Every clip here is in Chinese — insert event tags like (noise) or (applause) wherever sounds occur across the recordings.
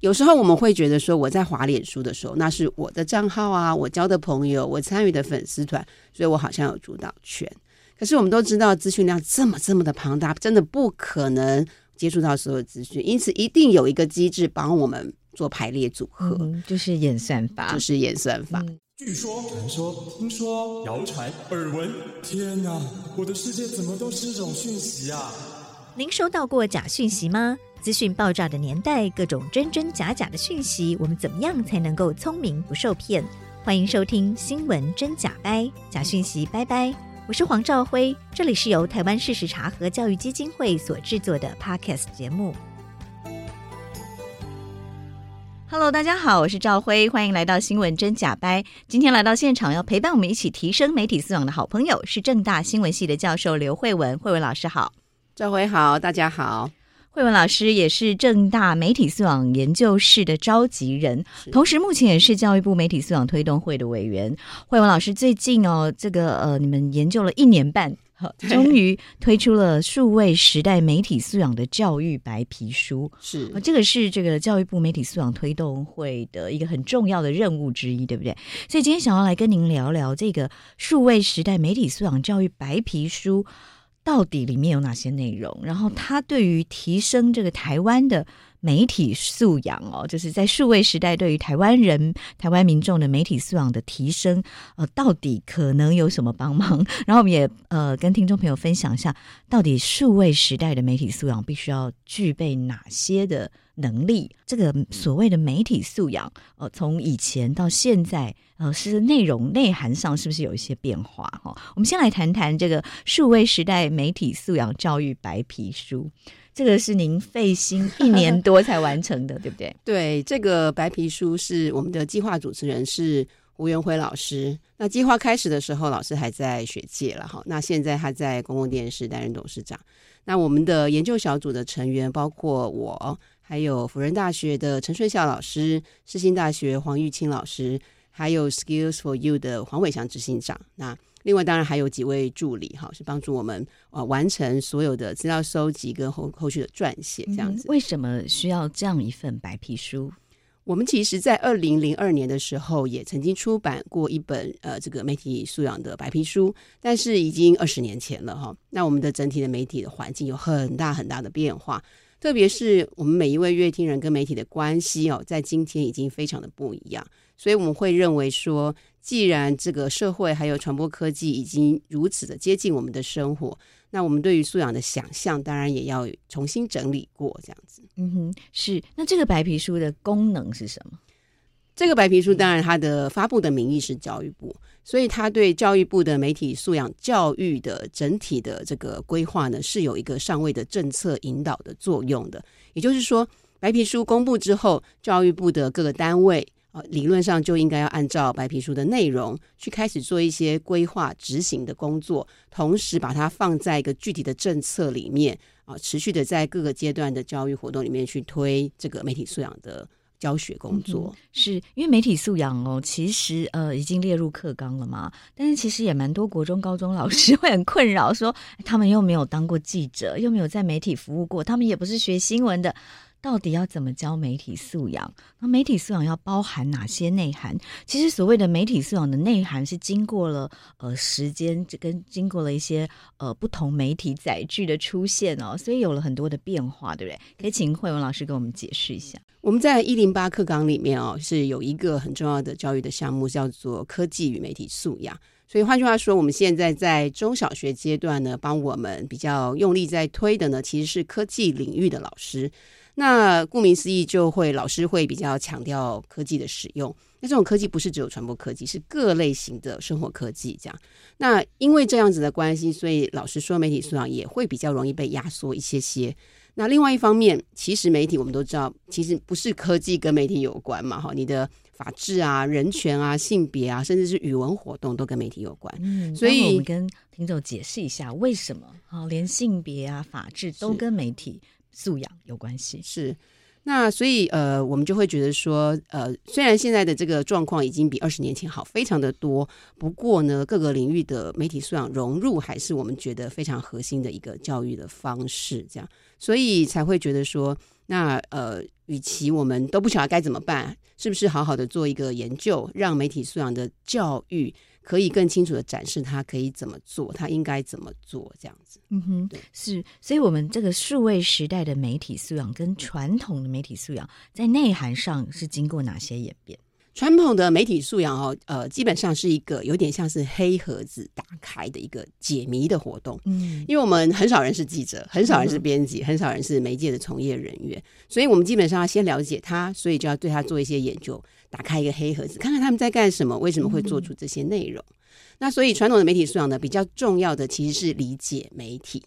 有时候我们会觉得说，我在滑脸书的时候，那是我的账号啊，我交的朋友，我参与的粉丝团，所以我好像有主导权。可是我们都知道，资讯量这么这么的庞大，真的不可能接触到所有资讯，因此一定有一个机制帮我们做排列组合，嗯、就是演算法，就是演算法。嗯、据说、传说、听说、谣传、耳闻，天哪，我的世界怎么都是这种讯息啊！您收到过假讯息吗？资讯爆炸的年代，各种真真假假的讯息，我们怎么样才能够聪明不受骗？欢迎收听《新闻真假掰》，假讯息拜拜。我是黄兆辉，这里是由台湾事实查核教育基金会所制作的 Podcast 节目。Hello，大家好，我是兆辉，欢迎来到《新闻真假掰》。今天来到现场要陪伴我们一起提升媒体素养的好朋友是政大新闻系的教授刘慧文，慧文老师好，兆辉好，大家好。惠文老师也是正大媒体素养研究室的召集人，同时目前也是教育部媒体素养推动会的委员。慧文老师最近哦，这个呃，你们研究了一年半，(laughs) 终于推出了数位时代媒体素养的教育白皮书。是，这个是这个教育部媒体素养推动会的一个很重要的任务之一，对不对？所以今天想要来跟您聊聊这个数位时代媒体素养教育白皮书。到底里面有哪些内容？然后他对于提升这个台湾的媒体素养哦，就是在数位时代对于台湾人、台湾民众的媒体素养的提升，呃，到底可能有什么帮忙？(laughs) 然后我们也呃跟听众朋友分享一下，到底数位时代的媒体素养必须要具备哪些的能力？这个所谓的媒体素养，呃，从以前到现在。呃，是内容内涵上是不是有一些变化？哈，我们先来谈谈这个数位时代媒体素养教育白皮书，这个是您费心一年多才完成的，对不对？(laughs) 对，这个白皮书是我们的计划主持人是吴元辉老师。那计划开始的时候，老师还在学界了哈。那现在他在公共电视担任董事长。那我们的研究小组的成员包括我，还有辅仁大学的陈顺孝老师，世新大学黄玉清老师。还有 Skills for You 的黄伟翔执行长，那另外当然还有几位助理哈，是帮助我们呃完成所有的资料收集跟后后续的撰写这样子。为什么需要这样一份白皮书？我们其实，在二零零二年的时候，也曾经出版过一本呃这个媒体素养的白皮书，但是已经二十年前了哈。那我们的整体的媒体的环境有很大很大的变化，特别是我们每一位乐听人跟媒体的关系哦，在今天已经非常的不一样。所以我们会认为说，既然这个社会还有传播科技已经如此的接近我们的生活，那我们对于素养的想象当然也要重新整理过，这样子。嗯哼，是。那这个白皮书的功能是什么？这个白皮书当然它的发布的名义是教育部，所以他对教育部的媒体素养教育的整体的这个规划呢，是有一个上位的政策引导的作用的。也就是说，白皮书公布之后，教育部的各个单位啊。理论上就应该要按照白皮书的内容去开始做一些规划执行的工作，同时把它放在一个具体的政策里面啊，持续的在各个阶段的教育活动里面去推这个媒体素养的教学工作。是因为媒体素养哦，其实呃已经列入课纲了嘛，但是其实也蛮多国中高中老师会很困扰，说他们又没有当过记者，又没有在媒体服务过，他们也不是学新闻的。到底要怎么教媒体素养？那媒体素养要包含哪些内涵？其实所谓的媒体素养的内涵是经过了呃时间，这跟经过了一些呃不同媒体载具的出现哦，所以有了很多的变化，对不对？可以请惠文老师给我们解释一下。我们在一零八课纲里面哦，是有一个很重要的教育的项目，叫做科技与媒体素养。所以换句话说，我们现在在中小学阶段呢，帮我们比较用力在推的呢，其实是科技领域的老师。那顾名思义，就会老师会比较强调科技的使用。那这种科技不是只有传播科技，是各类型的生活科技这样。那因为这样子的关系，所以老实说，媒体素养也会比较容易被压缩一些些。那另外一方面，其实媒体我们都知道，其实不是科技跟媒体有关嘛，哈，你的法治啊、人权啊、性别啊，甚至是语文活动都跟媒体有关。嗯，所以我们跟听众解释一下，为什么啊，连性别啊、法治都跟媒体素养有关系。是，那所以呃，我们就会觉得说，呃，虽然现在的这个状况已经比二十年前好非常的多，不过呢，各个领域的媒体素养融入还是我们觉得非常核心的一个教育的方式，这样，所以才会觉得说，那呃，与其我们都不晓得该怎么办，是不是好好的做一个研究，让媒体素养的教育可以更清楚的展示他可以怎么做，他应该怎么做，这样子。嗯哼，对，是，所以我们这个数位时代的媒体素养跟传统的媒体素养在内涵上是经过哪些演变？传统的媒体素养哦，呃，基本上是一个有点像是黑盒子打开的一个解谜的活动。嗯，因为我们很少人是记者，很少人是编辑，很少人是媒介的从业人员，所以我们基本上要先了解他，所以就要对他做一些研究，打开一个黑盒子，看看他们在干什么，为什么会做出这些内容。那所以传统的媒体素养呢，比较重要的其实是理解媒体。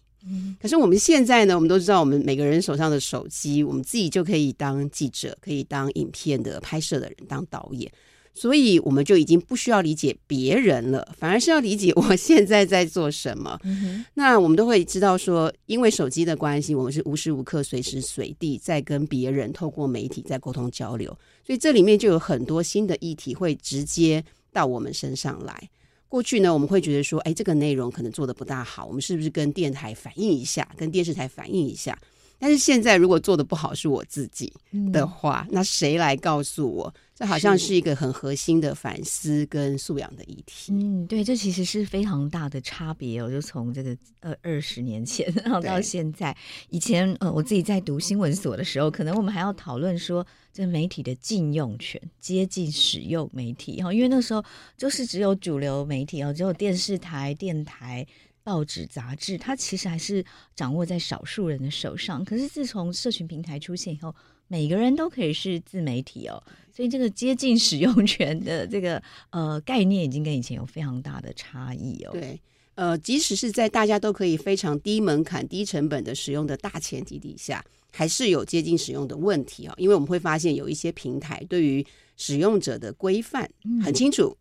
可是我们现在呢，我们都知道，我们每个人手上的手机，我们自己就可以当记者，可以当影片的拍摄的人，当导演，所以我们就已经不需要理解别人了，反而是要理解我现在在做什么。嗯。那我们都会知道说，因为手机的关系，我们是无时无刻、随时随地在跟别人透过媒体在沟通交流，所以这里面就有很多新的议题会直接到我们身上来。过去呢，我们会觉得说，哎，这个内容可能做的不大好，我们是不是跟电台反映一下，跟电视台反映一下？但是现在，如果做的不好是我自己的话，嗯、那谁来告诉我？这好像是一个很核心的反思跟素养的议题。嗯，对，这其实是非常大的差别哦。就从这个二二十年前然后到现在，以前呃，我自己在读新闻所的时候，可能我们还要讨论说，这媒体的禁用权、接近使用媒体哈，因为那时候就是只有主流媒体哦，只有电视台、电台。报纸、杂志，它其实还是掌握在少数人的手上。可是自从社群平台出现以后，每个人都可以是自媒体哦。所以这个接近使用权的这个呃概念，已经跟以前有非常大的差异哦。对，呃，即使是在大家都可以非常低门槛、低成本的使用的大前提底下，还是有接近使用的问题哦。因为我们会发现有一些平台对于使用者的规范很清楚。嗯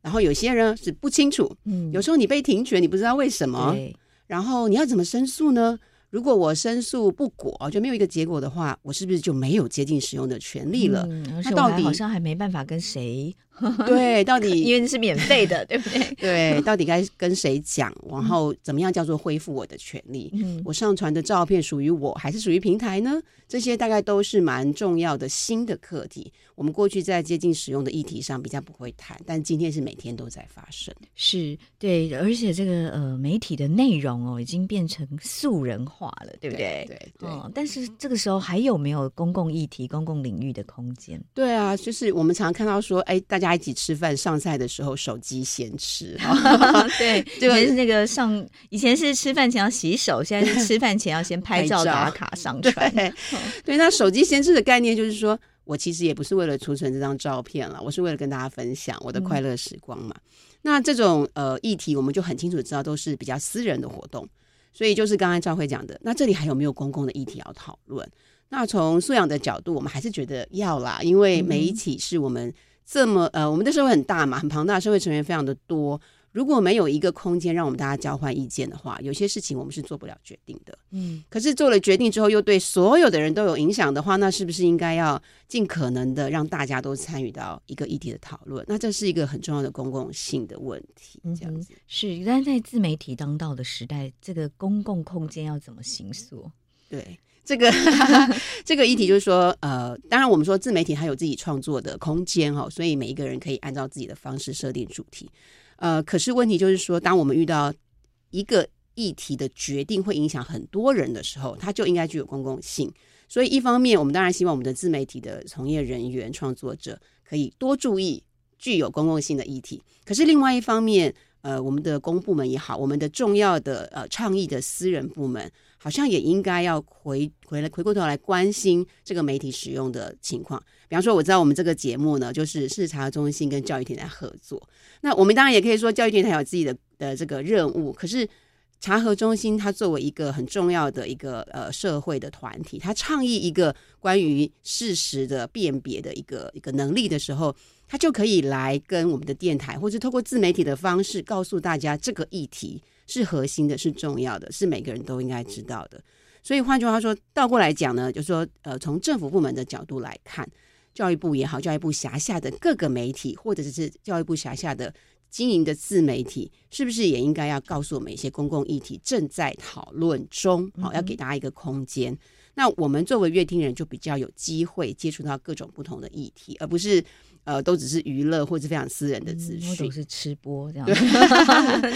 然后有些人是不清楚，嗯，有时候你被停权，你不知道为什么，然后你要怎么申诉呢？如果我申诉不果，就没有一个结果的话，我是不是就没有接近使用的权利了？嗯，而且我好像还没办法跟谁。(laughs) 对，到底因为是免费的，对不对？(laughs) 对，到底该跟谁讲？然后怎么样叫做恢复我的权利？嗯，我上传的照片属于我还是属于平台呢？这些大概都是蛮重要的新的课题。我们过去在接近使用的议题上比较不会谈，但今天是每天都在发生。是对，而且这个呃媒体的内容哦，已经变成素人化了，对不对？对对。但是这个时候还有没有公共议题、公共领域的空间？对啊，就是我们常看到说，哎，大家。一起吃饭上菜的时候，手机先吃。(laughs) (laughs) 对，以前是那个上，以前是吃饭前要洗手，(laughs) 现在是吃饭前要先拍照打卡上传。对，对，那手机先吃的概念就是说，我其实也不是为了储存这张照片了，我是为了跟大家分享我的快乐时光嘛。嗯、那这种呃议题，我们就很清楚知道都是比较私人的活动，所以就是刚才赵慧讲的，那这里还有没有公共的议题要讨论？那从素养的角度，我们还是觉得要啦，因为每一起是我们。这么呃，我们的社会很大嘛，很庞大，社会成员非常的多。如果没有一个空间让我们大家交换意见的话，有些事情我们是做不了决定的。嗯，可是做了决定之后，又对所有的人都有影响的话，那是不是应该要尽可能的让大家都参与到一个议题的讨论？那这是一个很重要的公共性的问题。这样子、嗯、是，但在自媒体当道的时代，这个公共空间要怎么形塑？对。这个 (laughs) 这个议题就是说，呃，当然我们说自媒体它有自己创作的空间哈，所以每一个人可以按照自己的方式设定主题，呃，可是问题就是说，当我们遇到一个议题的决定会影响很多人的时候，它就应该具有公共性。所以一方面，我们当然希望我们的自媒体的从业人员、创作者可以多注意具有公共性的议题，可是另外一方面，呃，我们的公部门也好，我们的重要的呃倡议的私人部门。好像也应该要回回来回过头来关心这个媒体使用的情况。比方说，我知道我们这个节目呢，就是事实查核中心跟教育电台合作。那我们当然也可以说，教育电台有自己的的这个任务。可是查核中心它作为一个很重要的一个呃社会的团体，它倡议一个关于事实的辨别的一个一个能力的时候，它就可以来跟我们的电台，或者透过自媒体的方式，告诉大家这个议题。是核心的，是重要的，是每个人都应该知道的。所以换句话说，倒过来讲呢，就是说，呃，从政府部门的角度来看，教育部也好，教育部辖下的各个媒体，或者是教育部辖下的经营的自媒体，是不是也应该要告诉我们一些公共议题正在讨论中？好，要给大家一个空间。那我们作为乐听人，就比较有机会接触到各种不同的议题，而不是呃，都只是娱乐或者非常私人的资讯，嗯、都是吃播这样，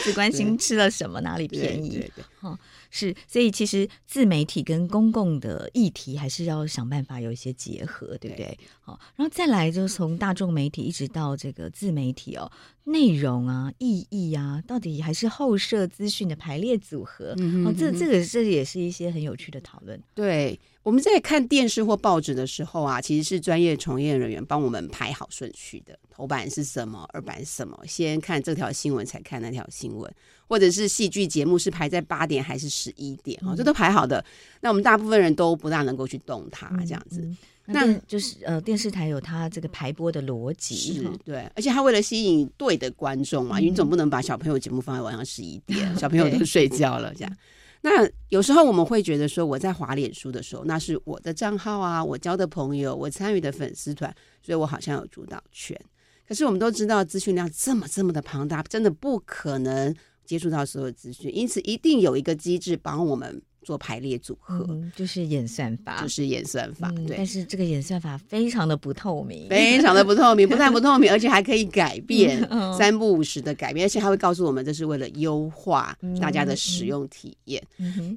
只关心吃了什么，哪里便宜。对对对哦，是，所以其实自媒体跟公共的议题还是要想办法有一些结合，对不对？好，然后再来就从大众媒体一直到这个自媒体哦，内容啊、意义啊，到底还是后设资讯的排列组合，嗯、哦，这这个这也是一些很有趣的讨论。对，我们在看电视或报纸的时候啊，其实是专业从业人员帮我们排好顺序的，头版是什么，二版是什么，先看这条新闻才看那条新闻。或者是戏剧节目是排在八点还是十一点哦，这都排好的。嗯、那我们大部分人都不大能够去动它这样子。嗯嗯、那，就是呃，电视台有它这个排播的逻辑，是对，而且它为了吸引对的观众嘛，因为你总不能把小朋友节目放在晚上十一点，(laughs) 嗯、小朋友都睡觉了这样。那有时候我们会觉得说，我在滑脸书的时候，那是我的账号啊，我交的朋友，我参与的粉丝团，所以我好像有主导权。可是我们都知道，资讯量这么这么的庞大，真的不可能。接触到所有资讯，因此一定有一个机制帮我们。做排列组合，嗯，就是演算法，就是演算法。嗯、对，但是这个演算法非常的不透明，非常的不透明，不但不透明，(laughs) 而且还可以改变，嗯、三不五时的改变，而且还会告诉我们这是为了优化大家的使用体验。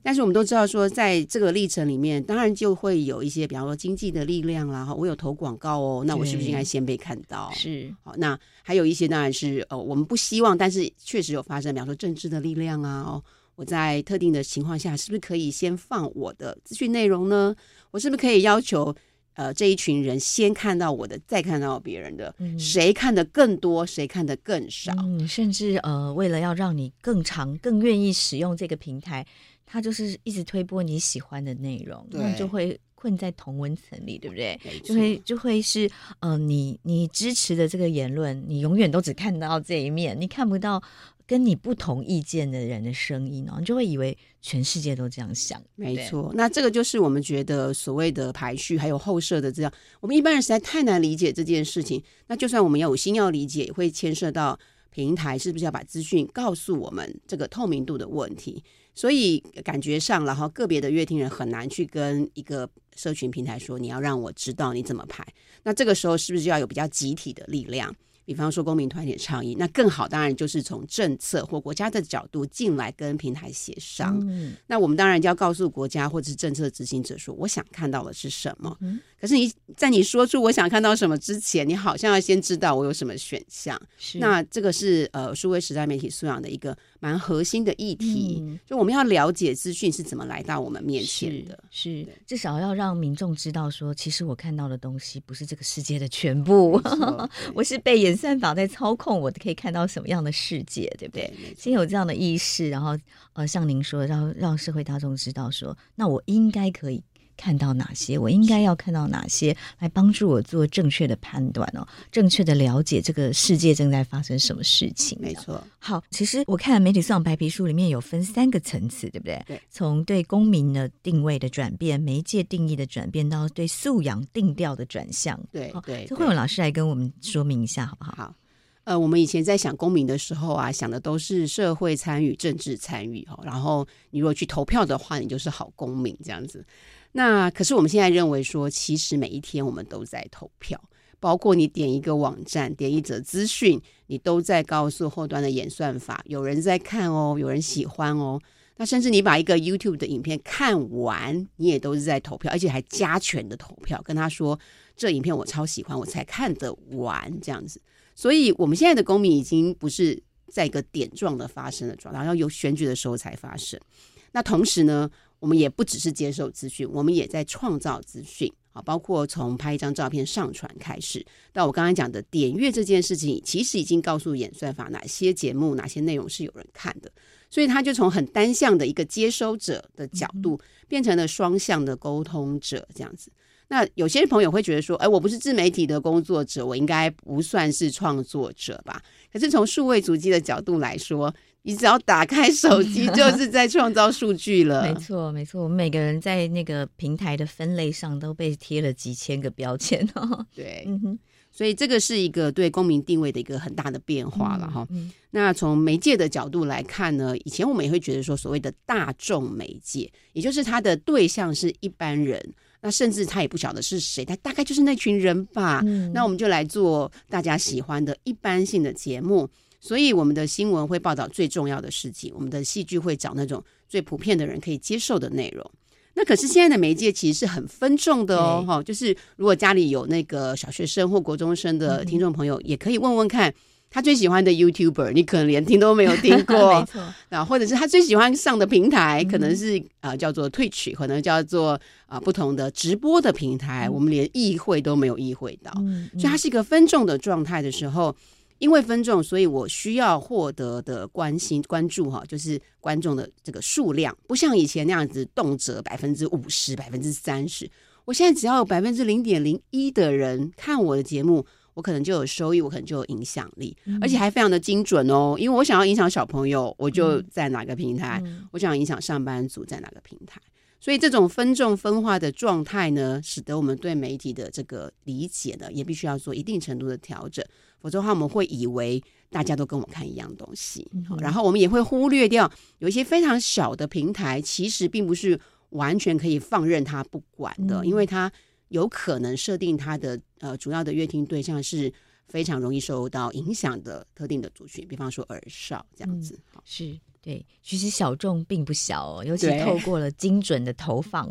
但是我们都知道说，在这个历程里面，当然就会有一些，比方说经济的力量啦，哈我有投广告哦，那我是不是应该先被看到？是，好，那还有一些当然是呃，我们不希望，但是确实有发生，比方说政治的力量啊，哦。我在特定的情况下，是不是可以先放我的资讯内容呢？我是不是可以要求，呃，这一群人先看到我的，再看到别人的？嗯、谁看的更多，谁看的更少？嗯，甚至呃，为了要让你更长、更愿意使用这个平台，他就是一直推播你喜欢的内容，那对就会困在同温层里，对不对？就会就会是呃，你你支持的这个言论，你永远都只看到这一面，你看不到。跟你不同意见的人的声音哦，你就会以为全世界都这样想。没错，那这个就是我们觉得所谓的排序还有后设的这样，我们一般人实在太难理解这件事情。那就算我们要有心要理解，也会牵涉到平台是不是要把资讯告诉我们这个透明度的问题。所以感觉上，然后个别的乐听人很难去跟一个社群平台说，你要让我知道你怎么排。那这个时候是不是就要有比较集体的力量？比方说公民团体倡议，那更好，当然就是从政策或国家的角度进来跟平台协商。嗯、那我们当然就要告诉国家或者是政策执行者说，我想看到的是什么。嗯、可是你在你说出我想看到什么之前，你好像要先知道我有什么选项。是那这个是呃数位时代媒体素养的一个蛮核心的议题，嗯、就我们要了解资讯是怎么来到我们面前的。是，是至少要让民众知道说，其实我看到的东西不是这个世界的全部，(laughs) 我是被演算法在操控，我可以看到什么样的世界，对不对？先有这样的意识，然后呃，像您说，让让社会大众知道说，那我应该可以。看到哪些，我应该要看到哪些，来帮助我做正确的判断哦，正确的了解这个世界正在发生什么事情。没错。好，其实我看媒体素养白皮书里面有分三个层次，对不对？对。从对公民的定位的转变、媒介定义的转变，到对素养定调的转向。对对。这慧文老师来跟我们说明一下，好不好？好。呃，我们以前在想公民的时候啊，想的都是社会参与、政治参与哦。然后你如果去投票的话，你就是好公民这样子。那可是我们现在认为说，其实每一天我们都在投票，包括你点一个网站、点一则资讯，你都在告诉后端的演算法，有人在看哦，有人喜欢哦。那甚至你把一个 YouTube 的影片看完，你也都是在投票，而且还加权的投票，跟他说这影片我超喜欢，我才看得完这样子。所以我们现在的公民已经不是在一个点状的发生的状态，要有选举的时候才发生。那同时呢，我们也不只是接受资讯，我们也在创造资讯啊，包括从拍一张照片上传开始，到我刚才讲的点阅这件事情，其实已经告诉演算法哪些节目、哪些内容是有人看的，所以他就从很单向的一个接收者的角度，变成了双向的沟通者这样子。那有些朋友会觉得说，哎，我不是自媒体的工作者，我应该不算是创作者吧？可是从数位足迹的角度来说，你只要打开手机，(laughs) 就是在创造数据了。没错，没错，我们每个人在那个平台的分类上都被贴了几千个标签哦。对，嗯哼，所以这个是一个对公民定位的一个很大的变化了哈。嗯嗯、那从媒介的角度来看呢，以前我们也会觉得说，所谓的大众媒介，也就是它的对象是一般人。那甚至他也不晓得是谁，他大概就是那群人吧。嗯、那我们就来做大家喜欢的一般性的节目，所以我们的新闻会报道最重要的事情，我们的戏剧会找那种最普遍的人可以接受的内容。那可是现在的媒介其实是很分众的哦，哈、嗯，就是如果家里有那个小学生或国中生的听众朋友，也可以问问看。他最喜欢的 YouTuber，你可能连听都没有听过，(laughs) 没错。啊，或者是他最喜欢上的平台，可能是啊、呃、叫做 Twitch，可能叫做啊、呃、不同的直播的平台，嗯、我们连意会都没有意会到，所以它是一个分众的状态的时候，因为分众，所以我需要获得的关心关注哈，就是观众的这个数量，不像以前那样子动辄百分之五十、百分之三十，我现在只要有百分之零点零一的人看我的节目。我可能就有收益，我可能就有影响力，嗯、而且还非常的精准哦。因为我想要影响小朋友，我就在哪个平台；嗯、我想影响上班族，在哪个平台。所以这种分众分化的状态呢，使得我们对媒体的这个理解呢，也必须要做一定程度的调整。否则的话，我们会以为大家都跟我看一样东西，嗯、然后我们也会忽略掉有一些非常小的平台，其实并不是完全可以放任它不管的，嗯、因为它。有可能设定它的呃主要的阅听对象是非常容易受到影响的特定的族群，比方说耳少这样子。嗯、是对，其实小众并不小哦，尤其透过了精准的投放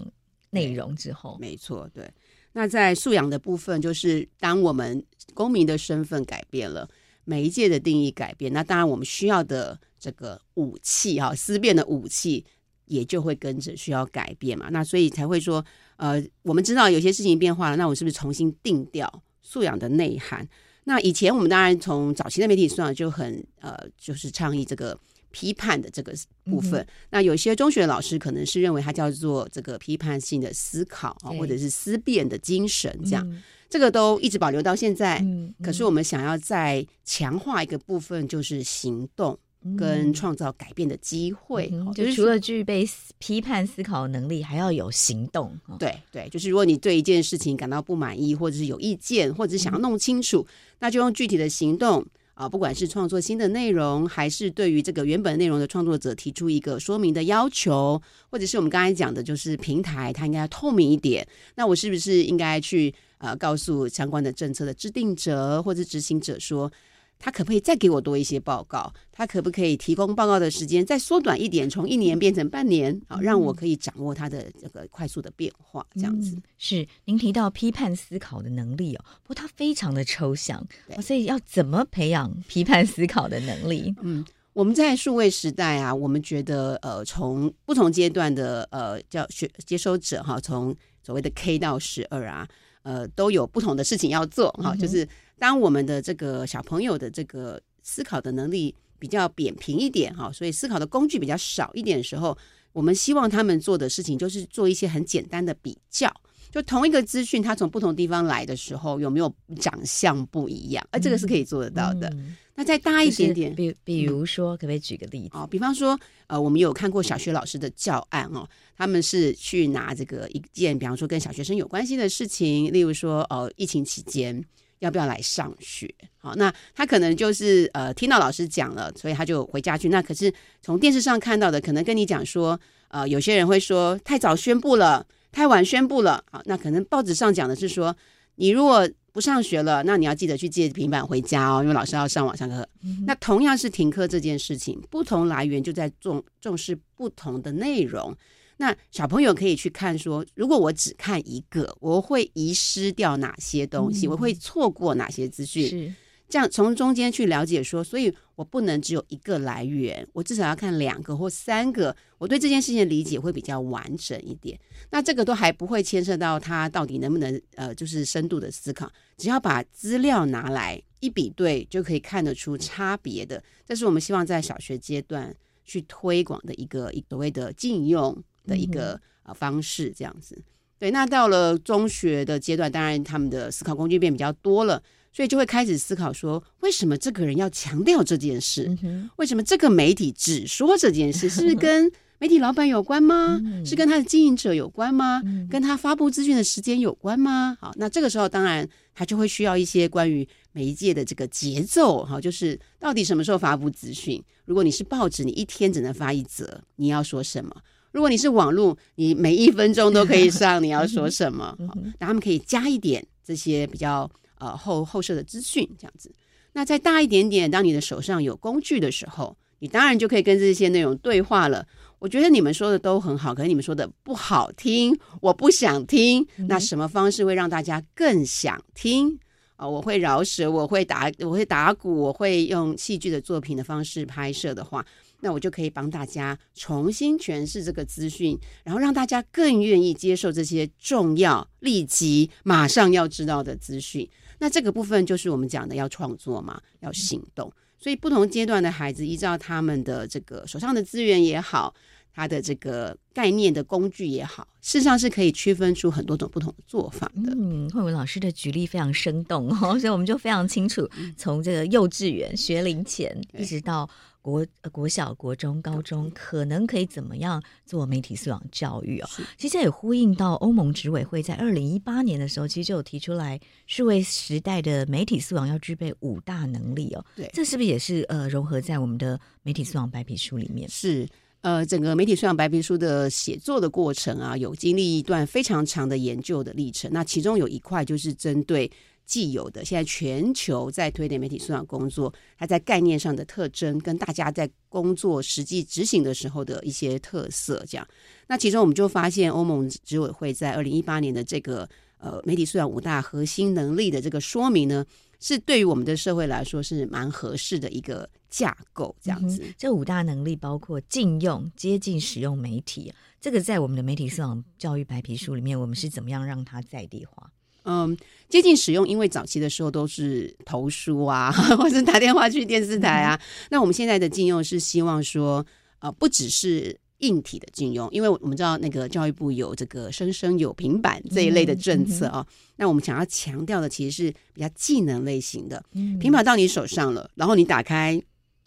内容之后，没错。对，那在素养的部分，就是当我们公民的身份改变了，媒介的定义改变，那当然我们需要的这个武器哈，思辨的武器也就会跟着需要改变嘛。那所以才会说。呃，我们知道有些事情变化了，那我是不是重新定调素养的内涵？那以前我们当然从早期的媒体素养就很呃，就是倡议这个批判的这个部分。嗯、那有些中学老师可能是认为它叫做这个批判性的思考啊，或者是思辨的精神，这样、嗯、这个都一直保留到现在。嗯嗯、可是我们想要再强化一个部分，就是行动。跟创造改变的机会，嗯、就除了具备批判思考能力，还要有行动。对对，就是如果你对一件事情感到不满意，或者是有意见，或者是想要弄清楚，嗯、那就用具体的行动啊，不管是创作新的内容，还是对于这个原本内容的创作者提出一个说明的要求，或者是我们刚才讲的，就是平台它应该要透明一点。那我是不是应该去呃告诉相关的政策的制定者或者执行者说，他可不可以再给我多一些报告？他可不可以提供报告的时间再缩短一点，从一年变成半年？好，让我可以掌握他的这个快速的变化。这样子、嗯、是您提到批判思考的能力哦，不过它非常的抽象，对所以要怎么培养批判思考的能力？(laughs) 嗯，我们在数位时代啊，我们觉得呃，从不同阶段的呃教学接收者哈，从所谓的 K 到十二啊，呃，都有不同的事情要做哈，嗯、就是。当我们的这个小朋友的这个思考的能力比较扁平一点哈，所以思考的工具比较少一点的时候，我们希望他们做的事情就是做一些很简单的比较，就同一个资讯，它从不同地方来的时候有没有长相不一样，而这个是可以做得到的。嗯、那再大一点点，比比如说，可不可以举个例子？哦，比方说，呃，我们有看过小学老师的教案哦，他们是去拿这个一件，比方说跟小学生有关系的事情，例如说，哦，疫情期间。要不要来上学？好，那他可能就是呃听到老师讲了，所以他就回家去。那可是从电视上看到的，可能跟你讲说，呃，有些人会说太早宣布了，太晚宣布了。好，那可能报纸上讲的是说，你如果不上学了，那你要记得去借平板回家哦，因为老师要上网上课。嗯、那同样是停课这件事情，不同来源就在重重视不同的内容。那小朋友可以去看说，如果我只看一个，我会遗失掉哪些东西？嗯、我会错过哪些资讯？是这样从中间去了解说，所以我不能只有一个来源，我至少要看两个或三个，我对这件事情的理解会比较完整一点。那这个都还不会牵涉到他到底能不能呃，就是深度的思考，只要把资料拿来一比对，就可以看得出差别的。这是我们希望在小学阶段去推广的一个所谓的禁用。的一个呃方式，这样子，对。那到了中学的阶段，当然他们的思考工具变比较多了，所以就会开始思考说，为什么这个人要强调这件事？嗯为什么这个媒体只说这件事？是不是跟 (laughs) 媒体老板有关吗？嗯是跟他的经营者有关吗？嗯跟他发布资讯的时间有关吗？好，那这个时候当然他就会需要一些关于媒介的这个节奏，哈，就是到底什么时候发布资讯？如果你是报纸，你一天只能发一则，你要说什么？如果你是网络，你每一分钟都可以上，你要说什么？(laughs) 好，那他们可以加一点这些比较呃后后设的资讯，这样子。那再大一点点，当你的手上有工具的时候，你当然就可以跟这些内容对话了。我觉得你们说的都很好，可是你们说的不好听，我不想听。那什么方式会让大家更想听？啊、呃，我会饶舌，我会打，我会打鼓，我会用戏剧的作品的方式拍摄的话。那我就可以帮大家重新诠释这个资讯，然后让大家更愿意接受这些重要、立即、马上要知道的资讯。那这个部分就是我们讲的要创作嘛，要行动。所以不同阶段的孩子，依照他们的这个手上的资源也好，他的这个概念的工具也好，事实上是可以区分出很多种不同的做法的。嗯，慧文老师的举例非常生动哦，所以我们就非常清楚，从这个幼稚园学龄前一直到。国国小、国中、高中可能可以怎么样做媒体素养教育哦？其实也呼应到欧盟执委会在二零一八年的时候，其实就有提出来，数位时代的媒体素养要具备五大能力哦。对，这是不是也是呃融合在我们的媒体素养白皮书里面？是，呃，整个媒体素养白皮书的写作的过程啊，有经历一段非常长的研究的历程。那其中有一块就是针对。既有的现在全球在推点媒体素养工作，它在概念上的特征，跟大家在工作实际执行的时候的一些特色，这样。那其中我们就发现，欧盟执委会在二零一八年的这个呃媒体素养五大核心能力的这个说明呢，是对于我们的社会来说是蛮合适的一个架构，这样子。这五大能力包括禁用、接近使用媒体，这个在我们的媒体素养教育白皮书里面，我们是怎么样让它在地化？嗯，接近使用，因为早期的时候都是投书啊，(laughs) 或者打电话去电视台啊。嗯、那我们现在的禁用是希望说，呃，不只是硬体的禁用，因为我们知道那个教育部有这个生生有平板这一类的政策啊。嗯嗯、那我们想要强调的其实是比较技能类型的，嗯、平板到你手上了，然后你打开。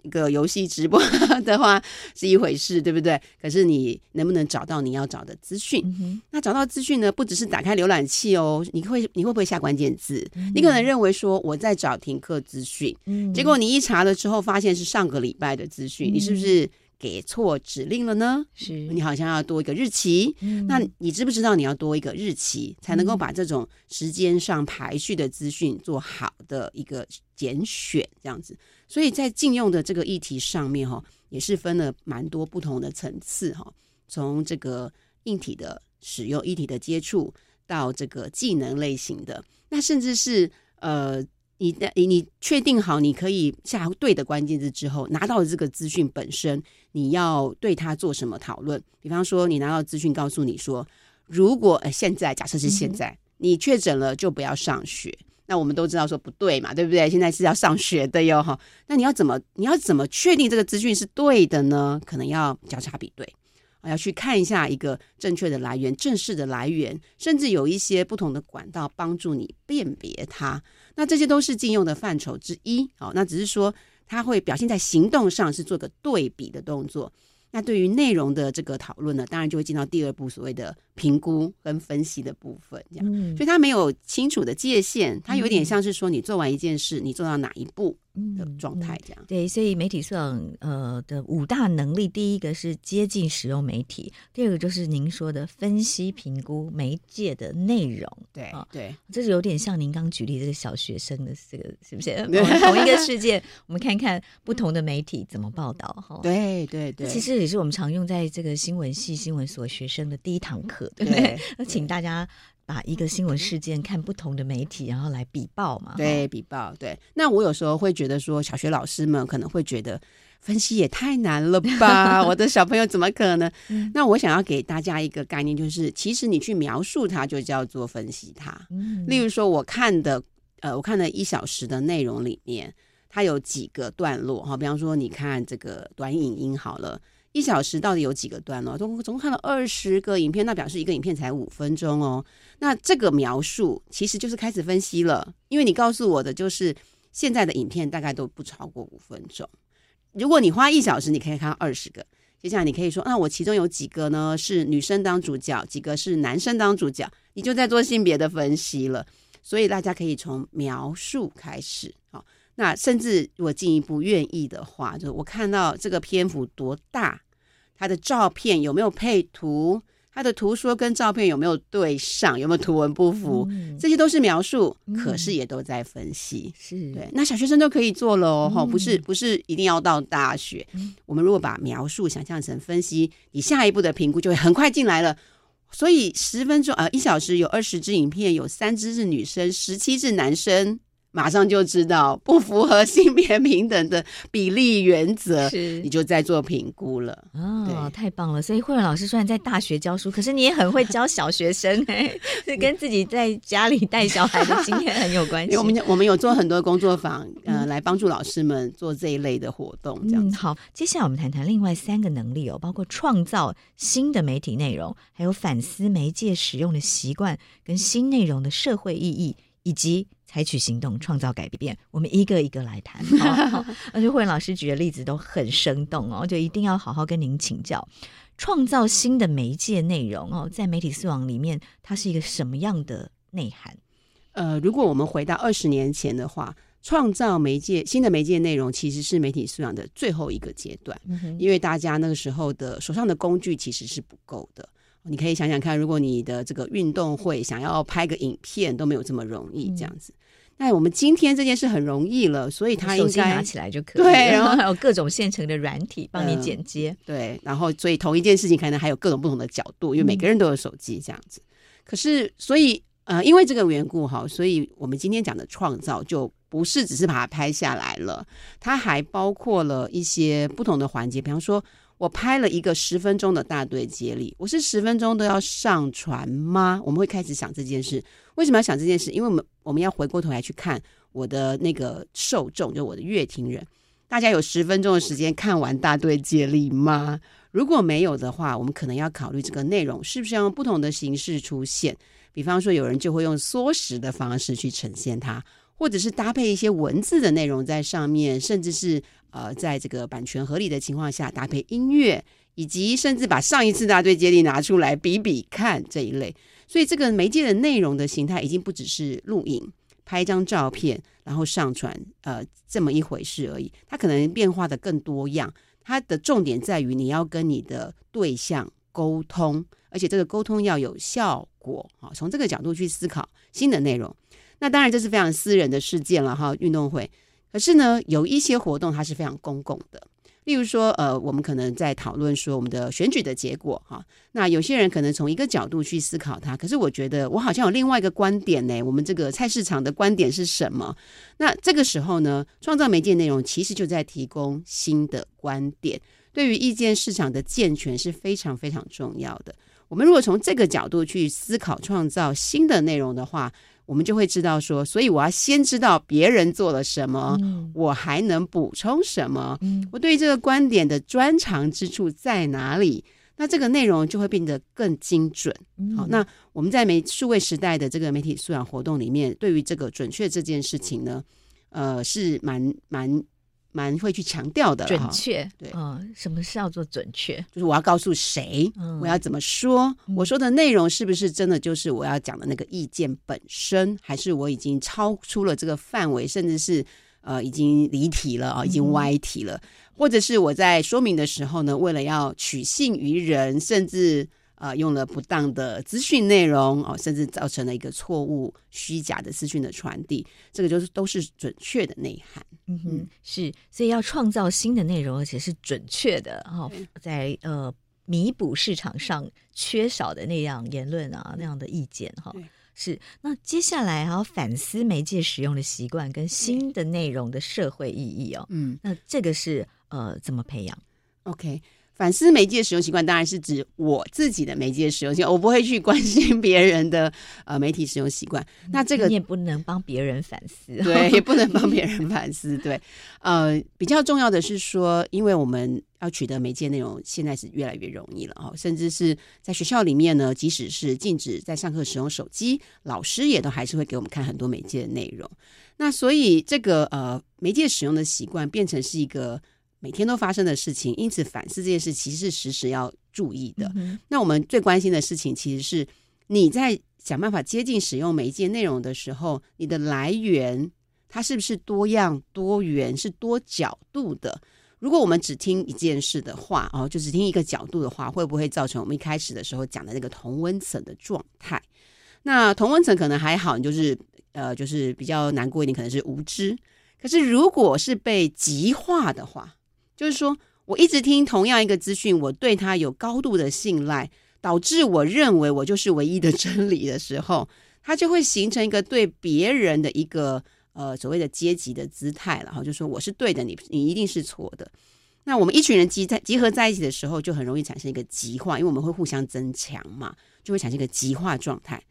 一个游戏直播 (laughs) 的话是一回事，对不对？可是你能不能找到你要找的资讯？嗯、那找到资讯呢？不只是打开浏览器哦，你会你会不会下关键字？嗯、你可能认为说我在找停课资讯，嗯、结果你一查了之后，发现是上个礼拜的资讯，嗯、你是不是给错指令了呢？是你好像要多一个日期，嗯、那你知不知道你要多一个日期，才能够把这种时间上排序的资讯做好的一个拣选，这样子。所以在禁用的这个议题上面，哈，也是分了蛮多不同的层次，哈。从这个硬体的使用、硬体的接触，到这个技能类型的，那甚至是呃，你的你你确定好你可以下对的关键字之后，拿到这个资讯本身，你要对它做什么讨论？比方说，你拿到资讯告诉你说，如果呃现在假设是现在，嗯、你确诊了就不要上学。那我们都知道说不对嘛，对不对？现在是要上学的哟，哈。那你要怎么，你要怎么确定这个资讯是对的呢？可能要交叉比对，要去看一下一个正确的来源、正式的来源，甚至有一些不同的管道帮助你辨别它。那这些都是禁用的范畴之一。好，那只是说它会表现在行动上，是做个对比的动作。那对于内容的这个讨论呢，当然就会进到第二步所谓的评估跟分析的部分，这样。嗯，所以它没有清楚的界限，它有点像是说你做完一件事，你做到哪一步。的状态这样、嗯嗯、对，所以媒体素养呃的五大能力，第一个是接近使用媒体，第二个就是您说的分析评估媒介的内容。对啊，对，这是有点像您刚举例这个小学生的这个是不是？(laughs) 同一个事件，我们看看不同的媒体怎么报道哈。对对对，其实也是我们常用在这个新闻系新闻所学生的第一堂课，对不对？那请大家。把一个新闻事件看不同的媒体，然后来比报嘛？对，比报。对，那我有时候会觉得说，小学老师们可能会觉得分析也太难了吧？(laughs) 我的小朋友怎么可能？嗯、那我想要给大家一个概念，就是其实你去描述它，就叫做分析它。嗯、例如说，我看的，呃，我看了一小时的内容里面，它有几个段落哈，比方说，你看这个短影音好了。一小时到底有几个段落？总总共看了二十个影片，那表示一个影片才五分钟哦。那这个描述其实就是开始分析了，因为你告诉我的就是现在的影片大概都不超过五分钟。如果你花一小时，你可以看二十个。接下来你可以说，那、我其中有几个呢是女生当主角，几个是男生当主角，你就在做性别的分析了。所以大家可以从描述开始，那甚至如果进一步愿意的话，就是我看到这个篇幅多大，它的照片有没有配图。他的图说跟照片有没有对上，有没有图文不符，嗯、这些都是描述，嗯、可是也都在分析。是对，那小学生都可以做了哦，嗯、不是不是一定要到大学。嗯、我们如果把描述想象成分析，你下一步的评估就会很快进来了。所以十分钟啊、呃，一小时有二十支影片，有三支是女生，十七是男生。马上就知道 (laughs) 不符合性别平等的比例原则，是你就在做评估了。哦，太棒了！所以慧文老师虽然在大学教书，可是你也很会教小学生，哎，(laughs) 是跟自己在家里带小孩的经验很有关系。我们我们有做很多工作坊，呃，来帮助老师们做这一类的活动。这样、嗯、好，接下来我们谈谈另外三个能力哦，包括创造新的媒体内容，还有反思媒介使用的习惯跟新内容的社会意义，以及。采取行动，创造改变。我们一个一个来谈。(laughs) 好，而且慧文老师举的例子都很生动哦，就一定要好好跟您请教。创造新的媒介内容哦，在媒体素养里面，它是一个什么样的内涵？呃，如果我们回到二十年前的话，创造媒介新的媒介内容，其实是媒体素养的最后一个阶段，嗯、因为大家那个时候的手上的工具其实是不够的。你可以想想看，如果你的这个运动会想要拍个影片都没有这么容易，这样子。那、嗯、我们今天这件事很容易了，所以它应该拿起来就可以。对，然后 (laughs) 还有各种现成的软体帮你剪接、嗯。对，然后所以同一件事情可能还有各种不同的角度，因为每个人都有手机这样子。嗯、可是，所以呃，因为这个缘故哈，所以我们今天讲的创造就不是只是把它拍下来了，它还包括了一些不同的环节，比方说。我拍了一个十分钟的大队接力，我是十分钟都要上传吗？我们会开始想这件事。为什么要想这件事？因为我们我们要回过头来去看我的那个受众，就我的乐听人，大家有十分钟的时间看完大队接力吗？如果没有的话，我们可能要考虑这个内容是不是要用不同的形式出现。比方说，有人就会用缩时的方式去呈现它，或者是搭配一些文字的内容在上面，甚至是。呃，在这个版权合理的情况下，搭配音乐，以及甚至把上一次大队接力拿出来比比看这一类，所以这个媒介的内容的形态已经不只是录影、拍一张照片，然后上传，呃，这么一回事而已。它可能变化的更多样，它的重点在于你要跟你的对象沟通，而且这个沟通要有效果啊。从这个角度去思考新的内容，那当然这是非常私人的事件了哈，运动会。可是呢，有一些活动它是非常公共的，例如说，呃，我们可能在讨论说我们的选举的结果哈。那有些人可能从一个角度去思考它，可是我觉得我好像有另外一个观点呢。我们这个菜市场的观点是什么？那这个时候呢，创造媒介内容其实就在提供新的观点，对于意见市场的健全是非常非常重要的。我们如果从这个角度去思考创造新的内容的话，我们就会知道说，所以我要先知道别人做了什么，嗯、我还能补充什么，嗯、我对于这个观点的专长之处在哪里？那这个内容就会变得更精准。嗯、好，那我们在媒数位时代的这个媒体素养活动里面，对于这个准确这件事情呢，呃，是蛮蛮。蛮会去强调的，准确对，嗯，什么是叫做准确？就是我要告诉谁，嗯、我要怎么说，嗯、我说的内容是不是真的就是我要讲的那个意见本身，还是我已经超出了这个范围，甚至是呃已经离题了啊，已经歪题了，嗯、或者是我在说明的时候呢，为了要取信于人，甚至。啊、呃，用了不当的资讯内容哦，甚至造成了一个错误、虚假的资讯的传递，这个就是都是准确的内涵。嗯哼，是，所以要创造新的内容，而且是准确的哈，对在呃弥补市场上缺少的那样言论啊，那样的意见哈。对是，那接下来还要反思媒介使用的习惯跟新的内容的社会意义哦。嗯，那这个是呃怎么培养？OK。反思媒介使用习惯，当然是指我自己的媒介使用习惯，我不会去关心别人的呃媒体使用习惯。那这个你也不能帮别人反思，对，也不能帮别人 (laughs) 反思。对，呃，比较重要的是说，因为我们要取得媒介内容，现在是越来越容易了哈，甚至是在学校里面呢，即使是禁止在上课使用手机，老师也都还是会给我们看很多媒介的内容。那所以这个呃媒介使用的习惯变成是一个。每天都发生的事情，因此反思这件事其实是时时要注意的。嗯、那我们最关心的事情，其实是你在想办法接近使用媒介内容的时候，你的来源它是不是多样多元，是多角度的？如果我们只听一件事的话，哦，就只听一个角度的话，会不会造成我们一开始的时候讲的那个同温层的状态？那同温层可能还好，你就是呃，就是比较难过一点，可能是无知。可是如果是被极化的话，就是说，我一直听同样一个资讯，我对他有高度的信赖，导致我认为我就是唯一的真理的时候，(laughs) 它就会形成一个对别人的一个呃所谓的阶级的姿态了哈，就说我是对的，你你一定是错的。那我们一群人集在集合在一起的时候，就很容易产生一个极化，因为我们会互相增强嘛，就会产生一个极化状态。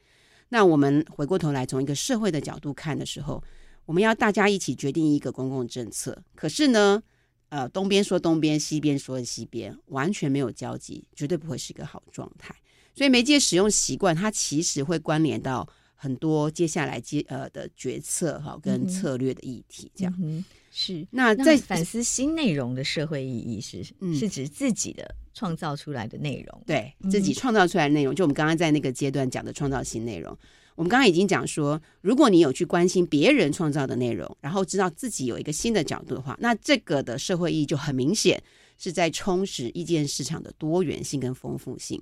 那我们回过头来从一个社会的角度看的时候，我们要大家一起决定一个公共政策，可是呢，呃，东边说东边，西边说西边，完全没有交集，绝对不会是一个好状态。所以媒介使用习惯，它其实会关联到很多接下来接呃的决策哈跟策略的议题。这样、嗯、是那在那反思新内容的社会意义是、嗯、是指自己的创造出来的内容，对自己创造出来的内容，就我们刚刚在那个阶段讲的创造新内容。我们刚刚已经讲说，如果你有去关心别人创造的内容，然后知道自己有一个新的角度的话，那这个的社会意义就很明显是在充实意见市场的多元性跟丰富性。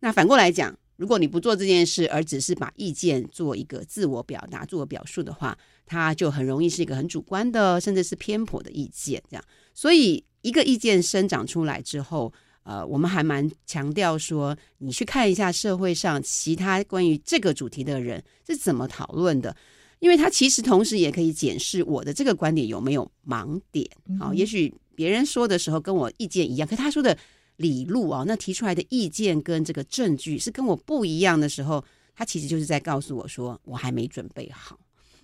那反过来讲，如果你不做这件事，而只是把意见做一个自我表达、自我表述的话，它就很容易是一个很主观的，甚至是偏颇的意见。这样，所以一个意见生长出来之后。呃，我们还蛮强调说，你去看一下社会上其他关于这个主题的人是怎么讨论的，因为他其实同时也可以检视我的这个观点有没有盲点。好、哦，也许别人说的时候跟我意见一样，可他说的理路啊、哦，那提出来的意见跟这个证据是跟我不一样的时候，他其实就是在告诉我说，我还没准备好。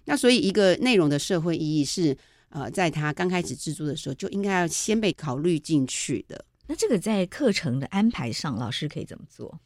那所以，一个内容的社会意义是，呃，在他刚开始制作的时候就应该要先被考虑进去的。那这个在课程的安排上，老师可以怎么做？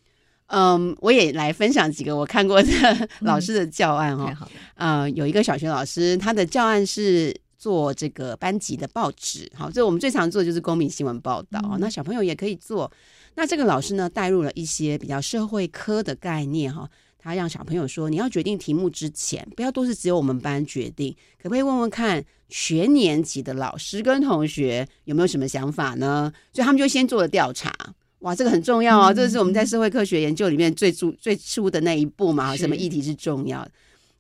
嗯，我也来分享几个我看过的 (laughs) 老师的教案哈、哦。嗯、呃，有一个小学老师，他的教案是做这个班级的报纸，好，这我们最常做的就是公民新闻报道、嗯、那小朋友也可以做。那这个老师呢，带入了一些比较社会科的概念哈。他让小朋友说：“你要决定题目之前，不要都是只有我们班决定，可不可以问问看全年级的老师跟同学有没有什么想法呢？”所以他们就先做了调查。哇，这个很重要啊！嗯、这是我们在社会科学研究里面最初最初的那一步嘛。什么议题是重要的？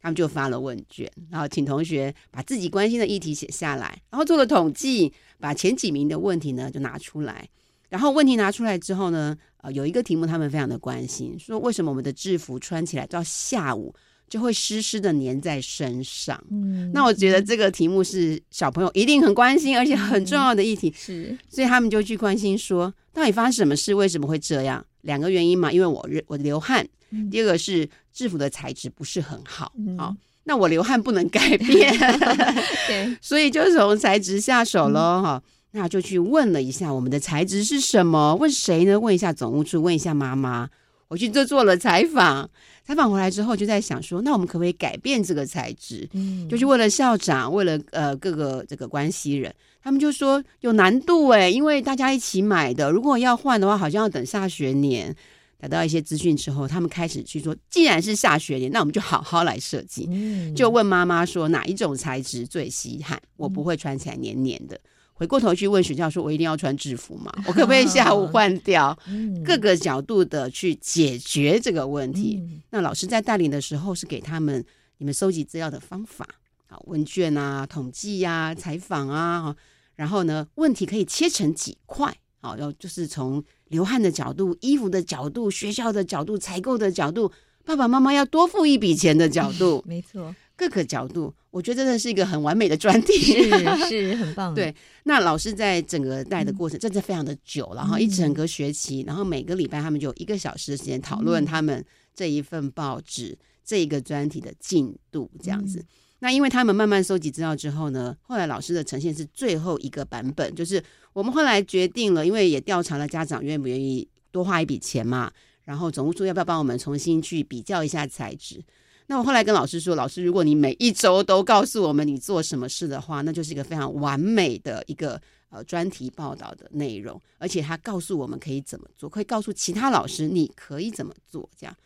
他们就发了问卷，然后请同学把自己关心的议题写下来，然后做了统计，把前几名的问题呢就拿出来。然后问题拿出来之后呢，呃，有一个题目他们非常的关心，说为什么我们的制服穿起来到下午就会湿湿的粘在身上？嗯，那我觉得这个题目是小朋友一定很关心，而且很重要的议题。嗯、是，所以他们就去关心说，到底发生什么事？为什么会这样？两个原因嘛，因为我我流汗，嗯、第二个是制服的材质不是很好。嗯、好，那我流汗不能改变 (laughs) (laughs) 对，所以就从材质下手喽，哈、嗯。那就去问了一下我们的材质是什么？问谁呢？问一下总务处，问一下妈妈。我去就做了采访，采访回来之后就在想说，那我们可不可以改变这个材质？嗯，就去问了校长，为了呃各个这个关系人，他们就说有难度诶，因为大家一起买的，如果要换的话，好像要等下学年。得到一些资讯之后，他们开始去说，既然是下学年，那我们就好好来设计。嗯，就问妈妈说哪一种材质最稀罕，我不会穿起来黏黏的。回过头去问学校说：“我一定要穿制服吗？(laughs) 我可不可以下午换掉？”各个角度的去解决这个问题。那老师在带领的时候是给他们你们收集资料的方法啊，问卷啊、统计呀、采访啊。然后呢，问题可以切成几块啊，要就是从流汗的角度、衣服的角度、学校的角度、采购的角度、爸爸妈妈要多付一笔钱的角度。(laughs) 没错，各个角度，我觉得真的是一个很完美的专题，是是很棒。(laughs) 对，那老师在整个带的过程，真的非常的久，然后一整个学期，然后每个礼拜他们就有一个小时的时间讨论他们这一份报纸这一个专题的进度，这样子。那因为他们慢慢收集资料之后呢，后来老师的呈现是最后一个版本，就是我们后来决定了，因为也调查了家长愿不愿意多花一笔钱嘛，然后总务处要不要帮我们重新去比较一下材质。那我后来跟老师说，老师，如果你每一周都告诉我们你做什么事的话，那就是一个非常完美的一个呃专题报道的内容，而且他告诉我们可以怎么做，可以告诉其他老师你可以怎么做，这样。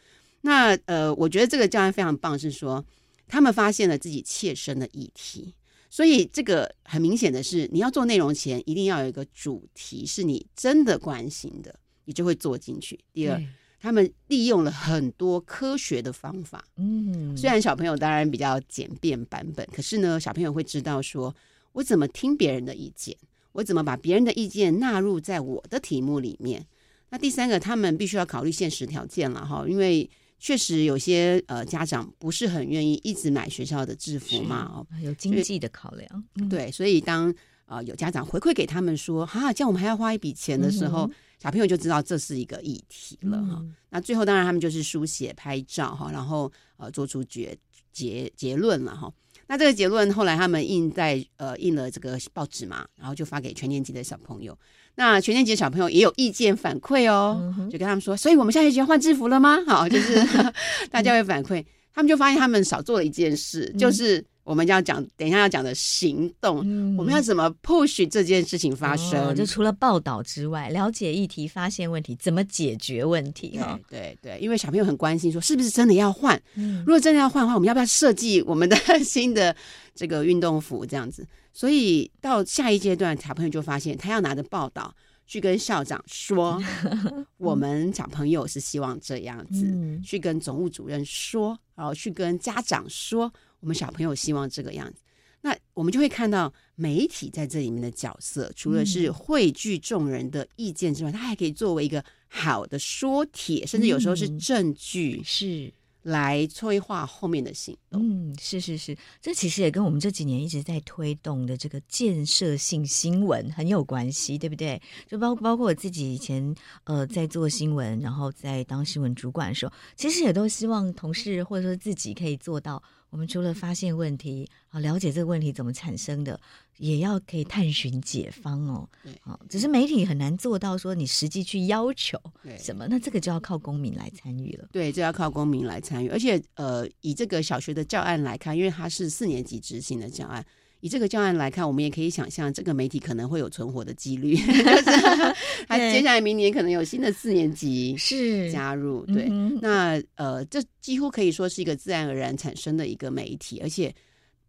那呃，我觉得这个教案非常棒，是说他们发现了自己切身的议题，所以这个很明显的是，你要做内容前一定要有一个主题是你真的关心的，你就会做进去。第二。他们利用了很多科学的方法，嗯，虽然小朋友当然比较简便版本，可是呢，小朋友会知道说，我怎么听别人的意见，我怎么把别人的意见纳入在我的题目里面。那第三个，他们必须要考虑现实条件了哈，因为确实有些呃家长不是很愿意一直买学校的制服嘛，哦，有经济的考量，对，所以当呃有家长回馈给他们说，哈，这样我们还要花一笔钱的时候。嗯小朋友就知道这是一个议题了哈。嗯、那最后当然他们就是书写、拍照哈，然后呃做出结结结论了哈。那这个结论后来他们印在呃印了这个报纸嘛，然后就发给全年级的小朋友。那全年级的小朋友也有意见反馈哦，嗯、就跟他们说，所以我们下学期要换制服了吗？(laughs) 好，就是 (laughs) 大家会反馈，他们就发现他们少做了一件事，嗯、就是。我们要讲，等一下要讲的行动，嗯、我们要怎么 push 这件事情发生？哦、就除了报道之外，了解议题、发现问题、怎么解决问题？哈，对对，因为小朋友很关心，说是不是真的要换？嗯、如果真的要换的话，我们要不要设计我们的 (laughs) 新的这个运动服？这样子，所以到下一阶段，小朋友就发现他要拿着报道去跟校长说，(laughs) 我们小朋友是希望这样子，嗯、去跟总务主任说，然后去跟家长说。我们小朋友希望这个样子，那我们就会看到媒体在这里面的角色，除了是汇聚众人的意见之外，它还可以作为一个好的说帖，甚至有时候是证据，是来催化后面的行动。嗯，是是是，这其实也跟我们这几年一直在推动的这个建设性新闻很有关系，对不对？就包包括我自己以前呃在做新闻，然后在当新闻主管的时候，其实也都希望同事或者说自己可以做到。我们除了发现问题啊，了解这个问题怎么产生的，也要可以探寻解方哦。对，好，只是媒体很难做到说你实际去要求什么，那这个就要靠公民来参与了。对，就要靠公民来参与，而且呃，以这个小学的教案来看，因为它是四年级执行的教案。以这个教案来看，我们也可以想象，这个媒体可能会有存活的几率，(laughs) 就是他接下来明年可能有新的四年级是加入。对，嗯、那呃，这几乎可以说是一个自然而然产生的一个媒体，而且。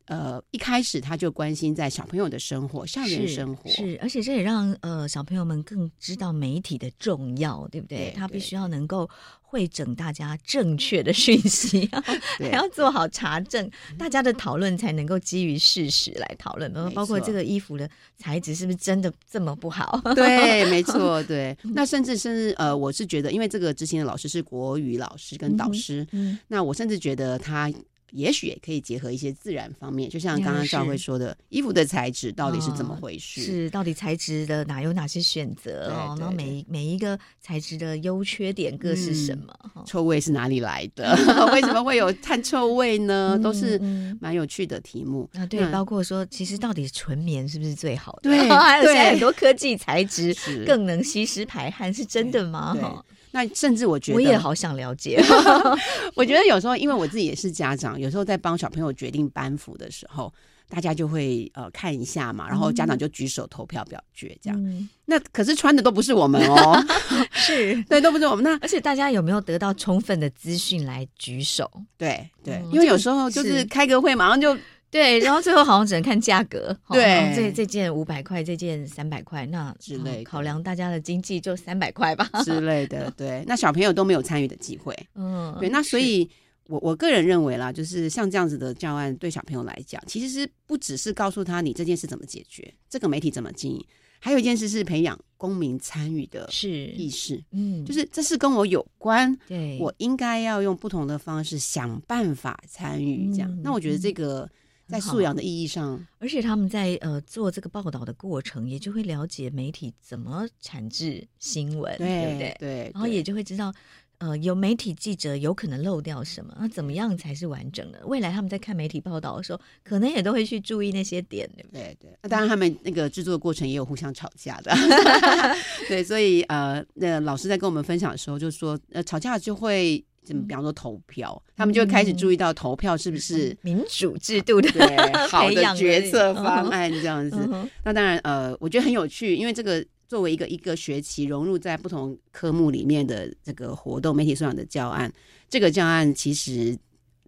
呃，一开始他就关心在小朋友的生活、校园生活，是，是，而且这也让呃小朋友们更知道媒体的重要，对不对？对，他必须要能够汇整大家正确的讯息，(laughs) 对还要做好查证，大家的讨论才能够基于事实来讨论。包括这个衣服的材质是不是真的这么不好？对，没 (laughs) 错，对。那甚至甚至呃，我是觉得，因为这个执行的老师是国语老师跟导师，嗯嗯、那我甚至觉得他。也许也可以结合一些自然方面，就像刚刚兆徽说的，衣服的材质到底是怎么回事？是到底材质的哪有哪些选择？哦，然后每每一个材质的优缺点各是什么？臭味是哪里来的？(laughs) 为什么会有碳臭味呢？都是蛮有趣的题目啊。对，包括说，其实到底纯棉是不是最好的？对，(laughs) 还有现在很多科技材质更能吸湿排汗，是真的吗？哈。那甚至我觉得，我也好想了解。(laughs) 我觉得有时候，因为我自己也是家长，有时候在帮小朋友决定班服的时候，大家就会呃看一下嘛，然后家长就举手投票表决这样。嗯、那可是穿的都不是我们哦，(laughs) 是 (laughs) 对，都不是我们。那而且大家有没有得到充分的资讯来举手？对对，嗯、因为有时候就是开个会，马上就。对，然后最后好像只能看价格。对，这这件五百块，这件三百块，那之类考量大家的经济就三百块吧之类的。对，那小朋友都没有参与的机会。嗯，对，那所以我我个人认为啦，就是像这样子的教案，对小朋友来讲，其实是不只是告诉他你这件事怎么解决，这个媒体怎么经营，还有一件事是培养公民参与的是意识，嗯，就是这是跟我有关，对，我应该要用不同的方式想办法参与。这样，嗯、那我觉得这个在素养的意义上，而且他们在呃做这个报道的过程，也就会了解媒体怎么产制新闻，对，对不对？对，然后也就会知道。呃，有媒体记者有可能漏掉什么？那怎么样才是完整的？未来他们在看媒体报道的时候，可能也都会去注意那些点，对不对？对对。那当然，他们那个制作的过程也有互相吵架的。(laughs) 对，所以呃，那老师在跟我们分享的时候就说，呃，吵架就会比方说投票，他们就会开始注意到投票是不是民主制度的对 (laughs) 好的决策方案这样子。那当然，呃，我觉得很有趣，因为这个。作为一个一个学期融入在不同科目里面的这个活动，媒体素养的教案，这个教案其实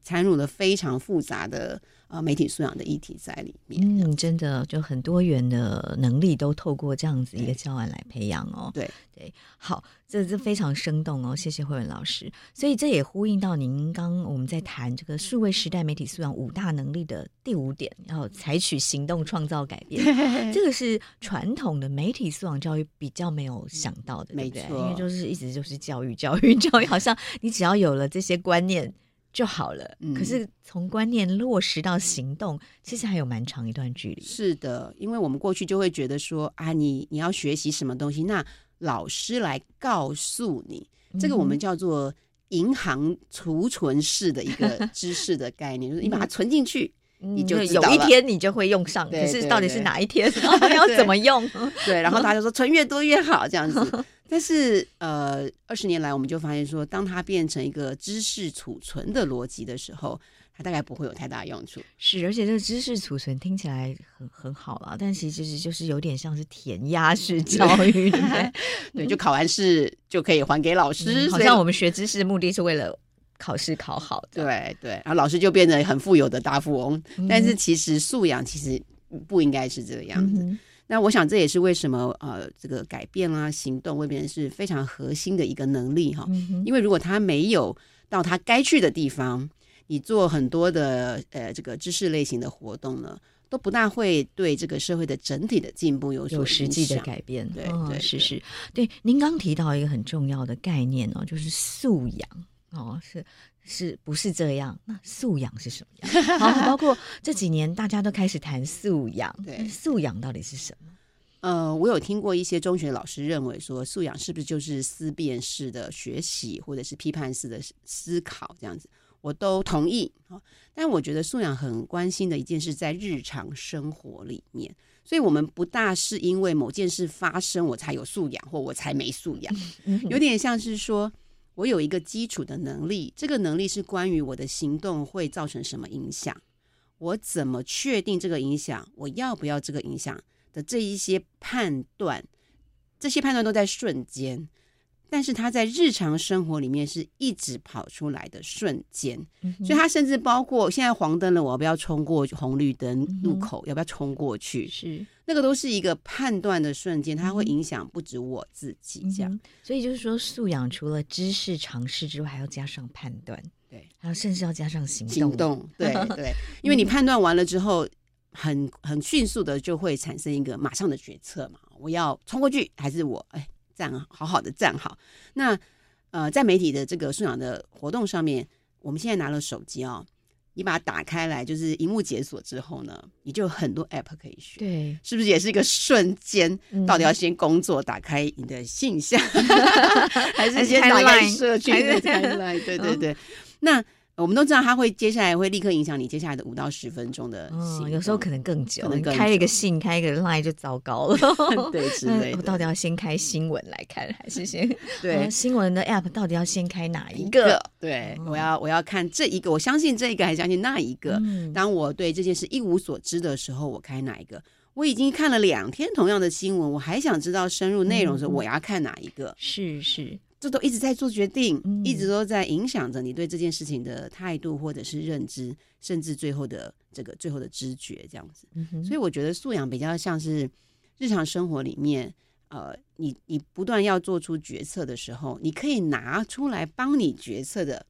参入了非常复杂的呃媒体素养的议题在里面。嗯，真的就很多元的能力都透过这样子一个教案来培养哦。对对，好。这这非常生动哦，谢谢慧文老师。所以这也呼应到您刚我们在谈这个数位时代媒体素养五大能力的第五点，要采取行动创造改变。(laughs) 这个是传统的媒体素养教育比较没有想到的，对不对？因为就是一直就是教育教育教育，好像你只要有了这些观念就好了。嗯、可是从观念落实到行动，其实还有蛮长一段距离。是的，因为我们过去就会觉得说啊，你你要学习什么东西，那老师来告诉你，这个我们叫做银行储存式的一个知识的概念，就是 (laughs) 你把它存进去，你就有一天你就会用上。可是到底是哪一天，(laughs) 要怎么用？对，然后他就说存越多越好这样子。(laughs) 但是呃，二十年来我们就发现说，当它变成一个知识储存的逻辑的时候。它大概不会有太大用处，是，而且这个知识储存听起来很很好了，但其实就是就是有点像是填鸭式 (laughs) 教育，对不对？对，就考完试就可以还给老师，嗯、好像我们学知识的目的是为了考试考好的，对对，然后老师就变得很富有的大富翁，嗯、但是其实素养其实不应该是这个样子。嗯、那我想这也是为什么呃，这个改变啦、行动未必是非常核心的一个能力哈，嗯、因为如果他没有到他该去的地方。你做很多的呃这个知识类型的活动呢，都不大会对这个社会的整体的进步有所有实际的改变。对，哦、对，是是。对，您刚提到一个很重要的概念哦，就是素养哦，是是不是这样？那素养是什么样？(laughs) 好，包括这几年大家都开始谈素养，对，素养到底是什么？呃，我有听过一些中学老师认为说，素养是不是就是思辨式的学习，或者是批判式的思考这样子？我都同意啊，但我觉得素养很关心的一件事，在日常生活里面，所以我们不大是因为某件事发生我才有素养，或我才没素养，有点像是说我有一个基础的能力，这个能力是关于我的行动会造成什么影响，我怎么确定这个影响，我要不要这个影响的这一些判断，这些判断都在瞬间。但是他在日常生活里面是一直跑出来的瞬间，嗯、所以他甚至包括现在黄灯了，我要不要冲过红绿灯路口？嗯、要不要冲过去？是那个都是一个判断的瞬间，它会影响不止我自己这样。嗯、所以就是说，素养除了知识常识之外，还要加上判断，对，还有甚至要加上行动。行动，(laughs) 对对，因为你判断完了之后，很很迅速的就会产生一个马上的决策嘛，我要冲过去还是我哎？站好好的站好。那呃，在媒体的这个素养的活动上面，我们现在拿了手机哦，你把它打开来，就是荧幕解锁之后呢，你就有很多 app 可以选。对，是不是也是一个瞬间？到底要先工作，打开你的信箱，(laughs) 还是先打开社群？(laughs) 对对对，那。我们都知道，他会接下来会立刻影响你接下来的五到十分钟的行、嗯、有时候可能更久。可能更久开一个信，开一个 line 就糟糕了。(laughs) 对，之类的。我到底要先开新闻来看，还是先 (laughs) 对、嗯、新闻的 app 到底要先开哪一个？对，我要我要看这一个，我相信这一个，还相信那一个。嗯、当我对这件事一无所知的时候，我开哪一个？我已经看了两天同样的新闻，我还想知道深入内容的时候，我要看哪一个？嗯、是是。这都一直在做决定，嗯、一直都在影响着你对这件事情的态度，或者是认知，甚至最后的这个最后的知觉，这样子。嗯、所以我觉得素养比较像是日常生活里面，呃，你你不断要做出决策的时候，你可以拿出来帮你决策的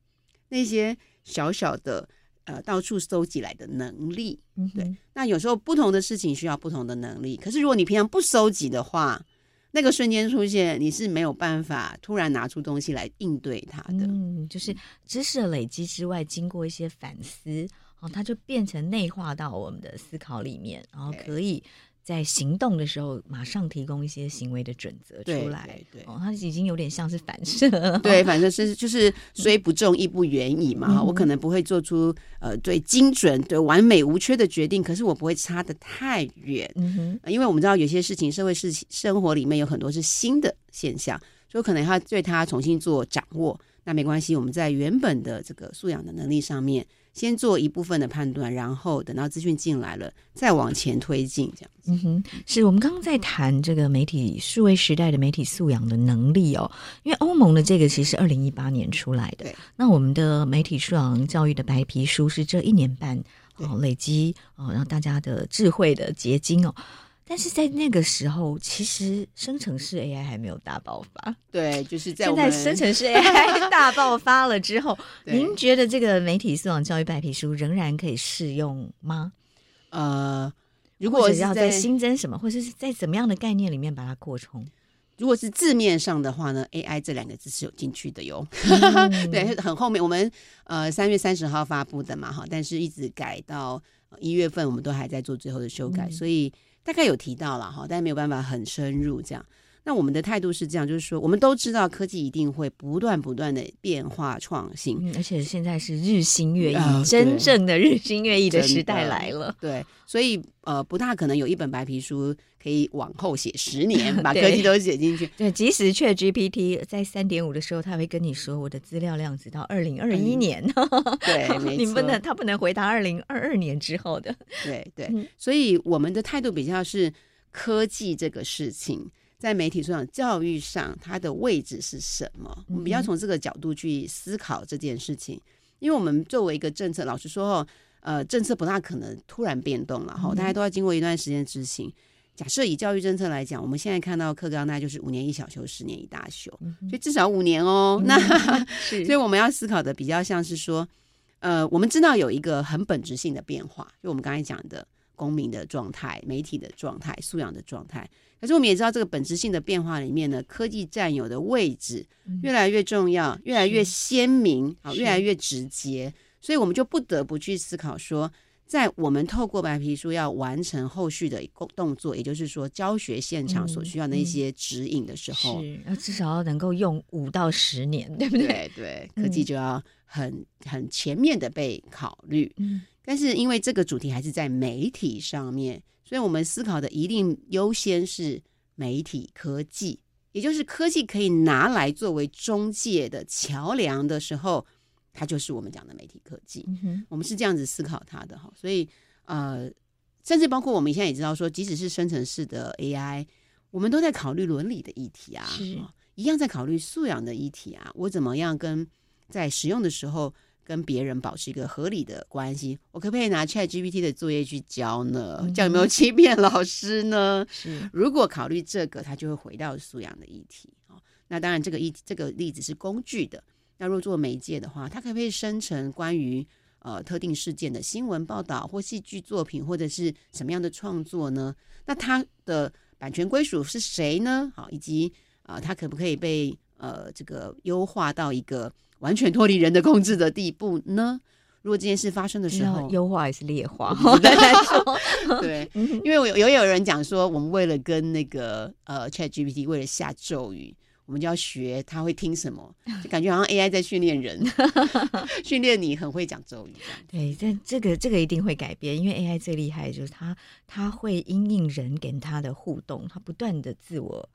那些小小的呃到处搜集来的能力。嗯，对，那有时候不同的事情需要不同的能力。可是如果你平常不收集的话，那个瞬间出现，你是没有办法突然拿出东西来应对它的。嗯，就是知识的累积之外，经过一些反思，哦，它就变成内化到我们的思考里面，然后可以。在行动的时候，马上提供一些行为的准则出来。对，对，对哦，它已经有点像是反射了。对，(laughs) 反射是就是虽不中亦不远矣嘛。嗯、我可能不会做出呃最精准、对完美无缺的决定，可是我不会差得太远。嗯哼，因为我们知道有些事情，社会事情生活里面有很多是新的现象，所以可能要对它重新做掌握。那没关系，我们在原本的这个素养的能力上面。先做一部分的判断，然后等到资讯进来了，再往前推进，这样子。嗯哼，是我们刚刚在谈这个媒体数位时代的媒体素养的能力哦。因为欧盟的这个其实二零一八年出来的，对那我们的媒体素养教育的白皮书是这一年半哦累积哦，让大家的智慧的结晶哦。但是在那个时候，其实生成式 AI 还没有大爆发。对，就是在现在生成式 AI 大爆发了之后，(laughs) 您觉得这个媒体素养教育白皮书仍然可以适用吗？呃，如果是要在新增什么，或者是在怎么样的概念里面把它扩充？如果是字面上的话呢，AI 这两个字是有进去的哟。嗯、(laughs) 对，很后面我们呃三月三十号发布的嘛，哈，但是一直改到一月份，我们都还在做最后的修改，嗯、所以。大概有提到了哈，但没有办法很深入这样。那我们的态度是这样，就是说，我们都知道科技一定会不断不断的变化创新，嗯，而且现在是日新月异，呃、真正的日新月异的时代来了。对，所以呃，不大可能有一本白皮书可以往后写十 (laughs) 年，把科技都写进去。对，即使 ChatGPT 在三点五的时候，他会跟你说，我的资料量只到二零二一年。嗯、对，(laughs) 没错，你不能，他不能回答二零二二年之后的。对对，所以我们的态度比较是科技这个事情。在媒体素养教育上，它的位置是什么？我们比较从这个角度去思考这件事情。因为我们作为一个政策，老实说，呃，政策不大可能突然变动了哈，大家都要经过一段时间执行。假设以教育政策来讲，我们现在看到课纲，那就是五年一小修，十年一大修，所以至少五年哦。那 (laughs) 所以我们要思考的比较像是说，呃，我们知道有一个很本质性的变化，就我们刚才讲的公民的状态、媒体的状态、素养的状态。可是我们也知道，这个本质性的变化里面呢，科技占有的位置越来越重要，嗯、越来越鲜明，好，越来越直接，所以我们就不得不去思考说，在我们透过白皮书要完成后续的工动作，也就是说教学现场所需要的一些指引的时候，是要至少要能够用五到十年，对不对？对对，科技就要很很全面的被考虑。嗯，但是因为这个主题还是在媒体上面。所以我们思考的一定优先是媒体科技，也就是科技可以拿来作为中介的桥梁的时候，它就是我们讲的媒体科技。嗯，我们是这样子思考它的哈。所以呃，甚至包括我们现在也知道说，即使是生成式的 AI，我们都在考虑伦理的议题啊，一样在考虑素养的议题啊。我怎么样跟在使用的时候，跟别人保持一个合理的关系，我可不可以拿 ChatGPT 的作业去教呢？嗯、这样有没有欺骗老师呢？是，如果考虑这个，他就会回到素养的议题。那当然这个议这个例子是工具的。那若做媒介的话，它可不可以生成关于呃特定事件的新闻报道或戏剧作品，或者是什么样的创作呢？那它的版权归属是谁呢？好，以及啊、呃，它可不可以被呃这个优化到一个完全脱离人的控制的地步呢？如果这件事发生的时候，优化还是劣化？(laughs) 对，(laughs) 因为有有有人讲说，我们为了跟那个呃 Chat GPT 为了下咒语，我们就要学他会听什么，(laughs) 就感觉好像 AI 在训练人，训练你很会讲咒语。对，但这个这个一定会改变，因为 AI 最厉害的就是它，它会因应人跟它的互动，它不断的自我。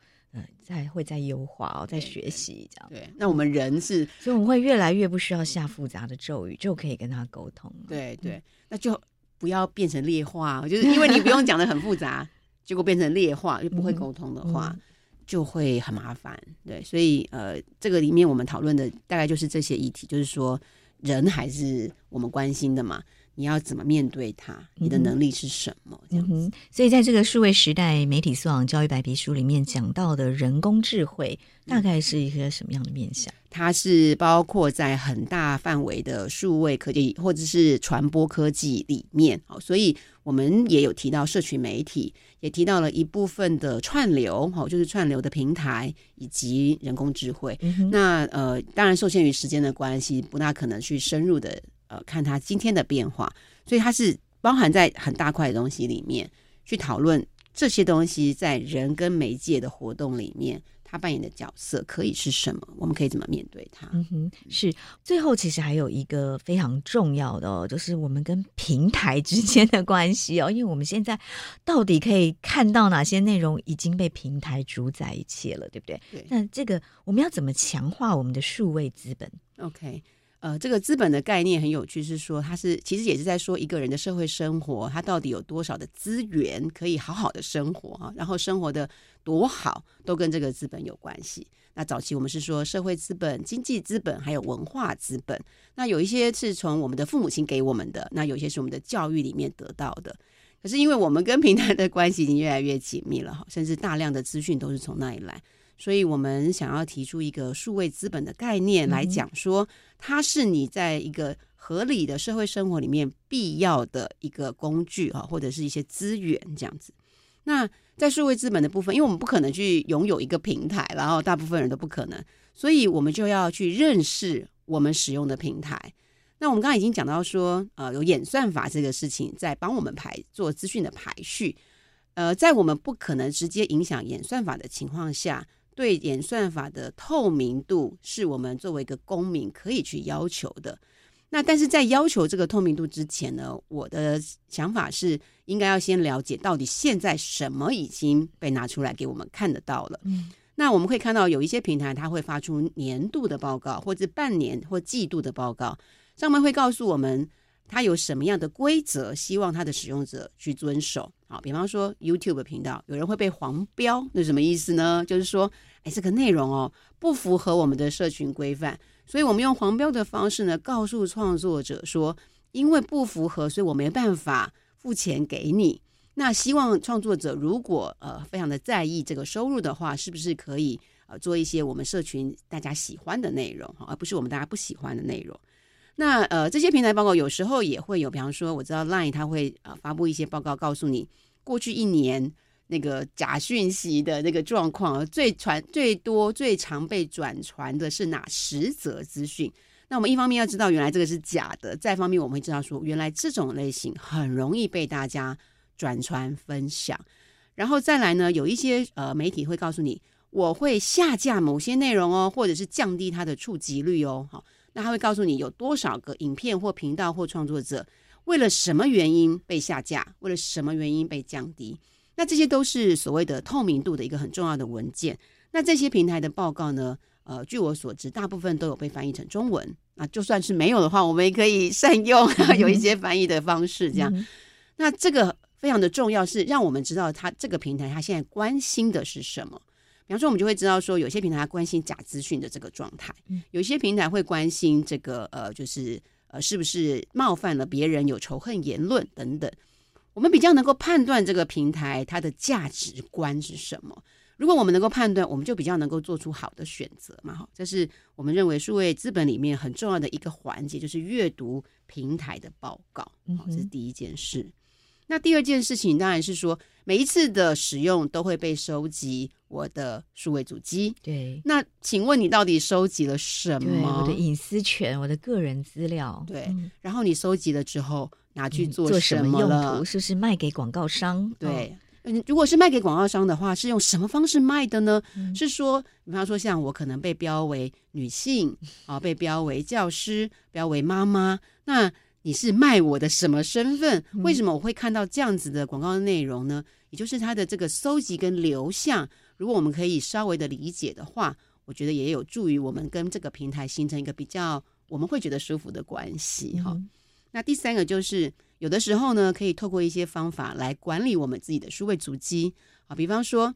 在会在优化哦，在学习这样。对，那我们人是，所以我们会越来越不需要下复杂的咒语，就可以跟他沟通。对对，那就不要变成劣化，就是因为你不用讲的很复杂，结果变成劣化就不会沟通的话，嗯嗯、就会很麻烦。对，所以呃，这个里面我们讨论的大概就是这些议题，就是说人还是我们关心的嘛。你要怎么面对它？你的能力是什么？这样子。嗯、所以，在这个数位时代媒体素养教育白皮书里面讲到的人工智慧，大概是一个什么样的面向？它是包括在很大范围的数位科技或者是传播科技里面。好，所以我们也有提到社群媒体，也提到了一部分的串流，好，就是串流的平台以及人工智慧。嗯、那呃，当然受限于时间的关系，不大可能去深入的。呃，看它今天的变化，所以它是包含在很大块的东西里面去讨论这些东西在人跟媒介的活动里面，他扮演的角色可以是什么？我们可以怎么面对他？嗯哼，是。最后，其实还有一个非常重要的哦，就是我们跟平台之间的关系哦，因为我们现在到底可以看到哪些内容已经被平台主宰一切了，对不对？对。那这个我们要怎么强化我们的数位资本？OK。呃，这个资本的概念很有趣，是说它是其实也是在说一个人的社会生活，他到底有多少的资源可以好好的生活啊，然后生活的多好，都跟这个资本有关系。那早期我们是说社会资本、经济资本，还有文化资本。那有一些是从我们的父母亲给我们的，那有些是我们的教育里面得到的。可是因为我们跟平台的关系已经越来越紧密了哈，甚至大量的资讯都是从那里来。所以我们想要提出一个数位资本的概念来讲，说它是你在一个合理的社会生活里面必要的一个工具啊，或者是一些资源这样子。那在数位资本的部分，因为我们不可能去拥有一个平台，然后大部分人都不可能，所以我们就要去认识我们使用的平台。那我们刚刚已经讲到说，呃，有演算法这个事情在帮我们排做资讯的排序。呃，在我们不可能直接影响演算法的情况下。对演算法的透明度是我们作为一个公民可以去要求的。那但是在要求这个透明度之前呢，我的想法是应该要先了解到底现在什么已经被拿出来给我们看得到了。嗯，那我们会看到有一些平台它会发出年度的报告，或者半年或季度的报告，上面会告诉我们。它有什么样的规则，希望它的使用者去遵守？好，比方说 YouTube 频道，有人会被黄标，那什么意思呢？就是说，哎，这个内容哦不符合我们的社群规范，所以我们用黄标的方式呢，告诉创作者说，因为不符合，所以我没办法付钱给你。那希望创作者如果呃非常的在意这个收入的话，是不是可以呃做一些我们社群大家喜欢的内容，而不是我们大家不喜欢的内容？那呃，这些平台报告有时候也会有，比方说，我知道 Line 它会呃发布一些报告，告诉你过去一年那个假讯息的那个状况，最传最多、最常被转传的是哪十则资讯。那我们一方面要知道原来这个是假的，再一方面我们会知道说原来这种类型很容易被大家转传分享。然后再来呢，有一些呃媒体会告诉你，我会下架某些内容哦，或者是降低它的触及率哦，好。那他会告诉你有多少个影片或频道或创作者为了什么原因被下架，为了什么原因被降低。那这些都是所谓的透明度的一个很重要的文件。那这些平台的报告呢，呃，据我所知，大部分都有被翻译成中文。那就算是没有的话，我们也可以善用有一些翻译的方式，这样。那这个非常的重要，是让我们知道它这个平台它现在关心的是什么。比方说，我们就会知道说，有些平台关心假资讯的这个状态，有些平台会关心这个呃，就是呃，是不是冒犯了别人，有仇恨言论等等。我们比较能够判断这个平台它的价值观是什么。如果我们能够判断，我们就比较能够做出好的选择嘛。哈，这是我们认为数位资本里面很重要的一个环节，就是阅读平台的报告。好，这是第一件事。那第二件事情当然是说，每一次的使用都会被收集我的数位主机。对，那请问你到底收集了什么？我的隐私权，我的个人资料。对，嗯、然后你收集了之后拿去做什么，嗯、做什么用途？是不是卖给广告商？对，嗯，如果是卖给广告商的话，是用什么方式卖的呢？嗯、是说，比方说像我可能被标为女性啊，被标为教师，标为妈妈，那。你是卖我的什么身份？为什么我会看到这样子的广告的内容呢？也就是它的这个搜集跟流向，如果我们可以稍微的理解的话，我觉得也有助于我们跟这个平台形成一个比较我们会觉得舒服的关系哈。嗯、那第三个就是有的时候呢，可以透过一些方法来管理我们自己的数位足迹啊，比方说，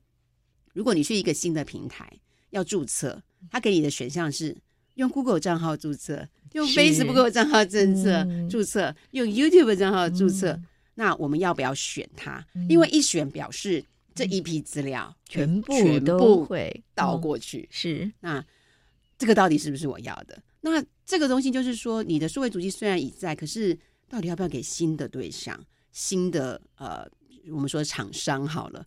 如果你去一个新的平台要注册，它给你的选项是。用 Google 账号注册，用 Facebook 账号注册，嗯、注册用 YouTube 账号注册，嗯、那我们要不要选它？嗯、因为一选表示这一批资料全部全部会倒过去。是，那这个到底是不是我要的？那这个东西就是说，你的数位足迹虽然已在，可是到底要不要给新的对象、新的呃，我们说厂商好了？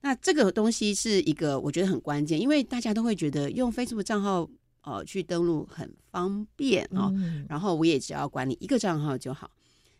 那这个东西是一个我觉得很关键，因为大家都会觉得用 Facebook 账号。呃，去登录很方便哦，嗯、然后我也只要管理一个账号就好。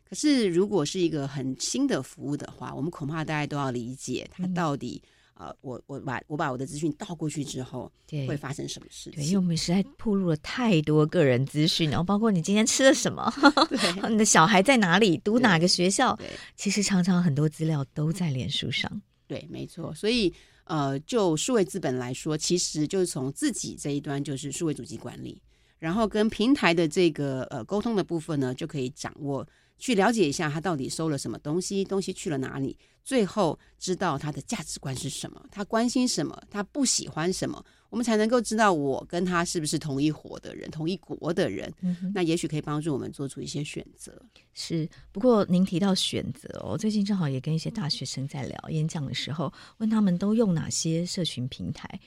可是如果是一个很新的服务的话，我们恐怕大家都要理解它到底、嗯、呃，我我把我把我的资讯倒过去之后，会发生什么事情？对，因为我们实在暴露了太多个人资讯，然后包括你今天吃了什么，(laughs) 对 (laughs) 你的小孩在哪里，读哪个学校，其实常常很多资料都在脸书上。对，没错，所以。呃，就数位资本来说，其实就是从自己这一端就是数位主机管理，然后跟平台的这个呃沟通的部分呢，就可以掌握。去了解一下他到底收了什么东西，东西去了哪里，最后知道他的价值观是什么，他关心什么，他不喜欢什么，我们才能够知道我跟他是不是同一伙的人，同一国的人。嗯、那也许可以帮助我们做出一些选择。是，不过您提到选择哦，最近正好也跟一些大学生在聊演讲的时候，问他们都用哪些社群平台，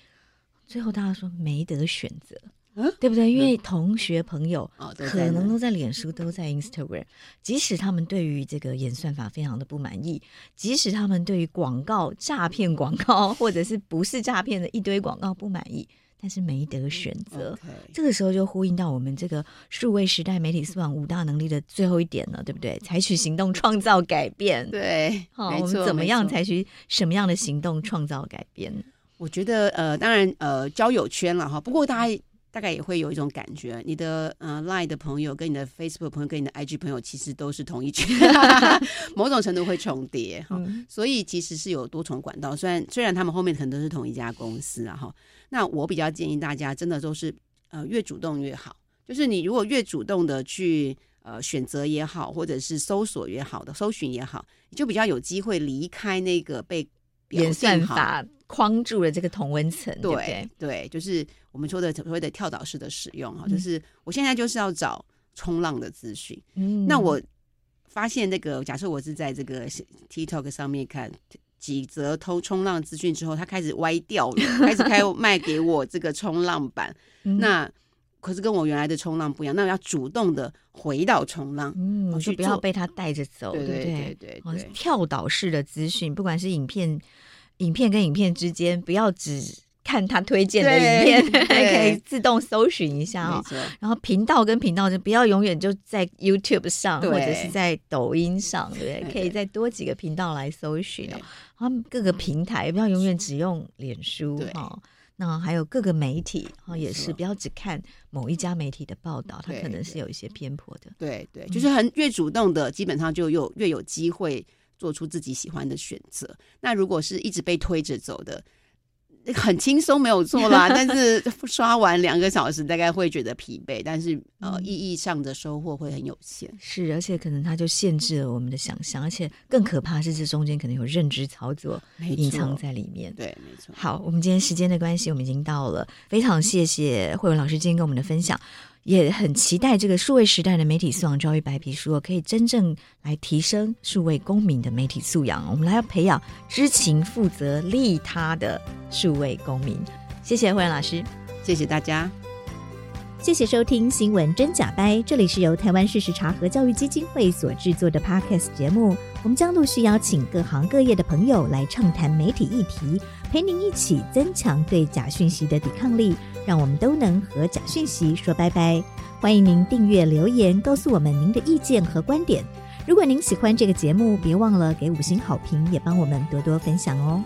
最后大家说没得选择。嗯，对不对？因为同学朋友可能都在脸书，都在 Instagram。即使他们对于这个演算法非常的不满意，即使他们对于广告诈骗广告或者是不是诈骗的一堆广告不满意，但是没得选择。这个时候就呼应到我们这个数位时代媒体素养五大能力的最后一点了，对不对？采取行动创造改变。(laughs) 对，好，我们怎么样采取什么样的行动创造改变？我觉得呃，当然呃，交友圈了哈。不过大家。大概也会有一种感觉，你的呃 Line 的朋友跟你的 Facebook 朋友跟你的 IG 朋友其实都是同一群，(laughs) 某种程度会重叠哈，嗯、所以其实是有多重管道。虽然虽然他们后面可能都是同一家公司啊哈，那我比较建议大家真的都是呃越主动越好，就是你如果越主动的去呃选择也好，或者是搜索也好的搜寻也好，你就比较有机会离开那个被演算法框住了这个同温层，对？对，对，就是我们说的所谓的跳岛式的使用哈，就是我现在就是要找冲浪的资讯，嗯，那我发现那个假设我是在这个 TikTok 上面看几则偷冲浪资讯之后，它开始歪掉了，开始开 (laughs) 卖给我这个冲浪板，嗯、那可是跟我原来的冲浪不一样，那我要主动的回到冲浪，嗯，我就不要被他带着走，对对对对，对，对，跳岛式的资讯，不管是影片。影片跟影片之间，不要只看他推荐的影片，(laughs) 还可以自动搜寻一下哦。然后频道跟频道就不要永远就在 YouTube 上，或者是在抖音上，对不 (laughs) 对？可以再多几个频道来搜寻哦。他们各个平台不要永远只用脸书哈。对那还有各个媒体哈，也是不要只看某一家媒体的报道，它可能是有一些偏颇的。对对，就是很越主动的，基本上就有越有机会。做出自己喜欢的选择。那如果是一直被推着走的，很轻松没有错啦。(laughs) 但是刷完两个小时，大概会觉得疲惫。但是呃，意义上的收获会很有限。是，而且可能它就限制了我们的想象。而且更可怕是，这中间可能有认知操作隐藏在里面。对，没错。好，我们今天时间的关系，我们已经到了。非常谢谢慧文老师今天跟我们的分享。也很期待这个数位时代的媒体素养教育白皮书可以真正来提升数位公民的媒体素养。我们来要培养知情、负责、利他的数位公民。谢谢惠文老师，谢谢大家，谢谢收听新闻真假掰。这里是由台湾事实查核教育基金会所制作的 Podcast 节目。我们将陆续邀请各行各业的朋友来畅谈媒体议题，陪您一起增强对假讯息的抵抗力。让我们都能和假讯息说拜拜。欢迎您订阅留言，告诉我们您的意见和观点。如果您喜欢这个节目，别忘了给五星好评，也帮我们多多分享哦。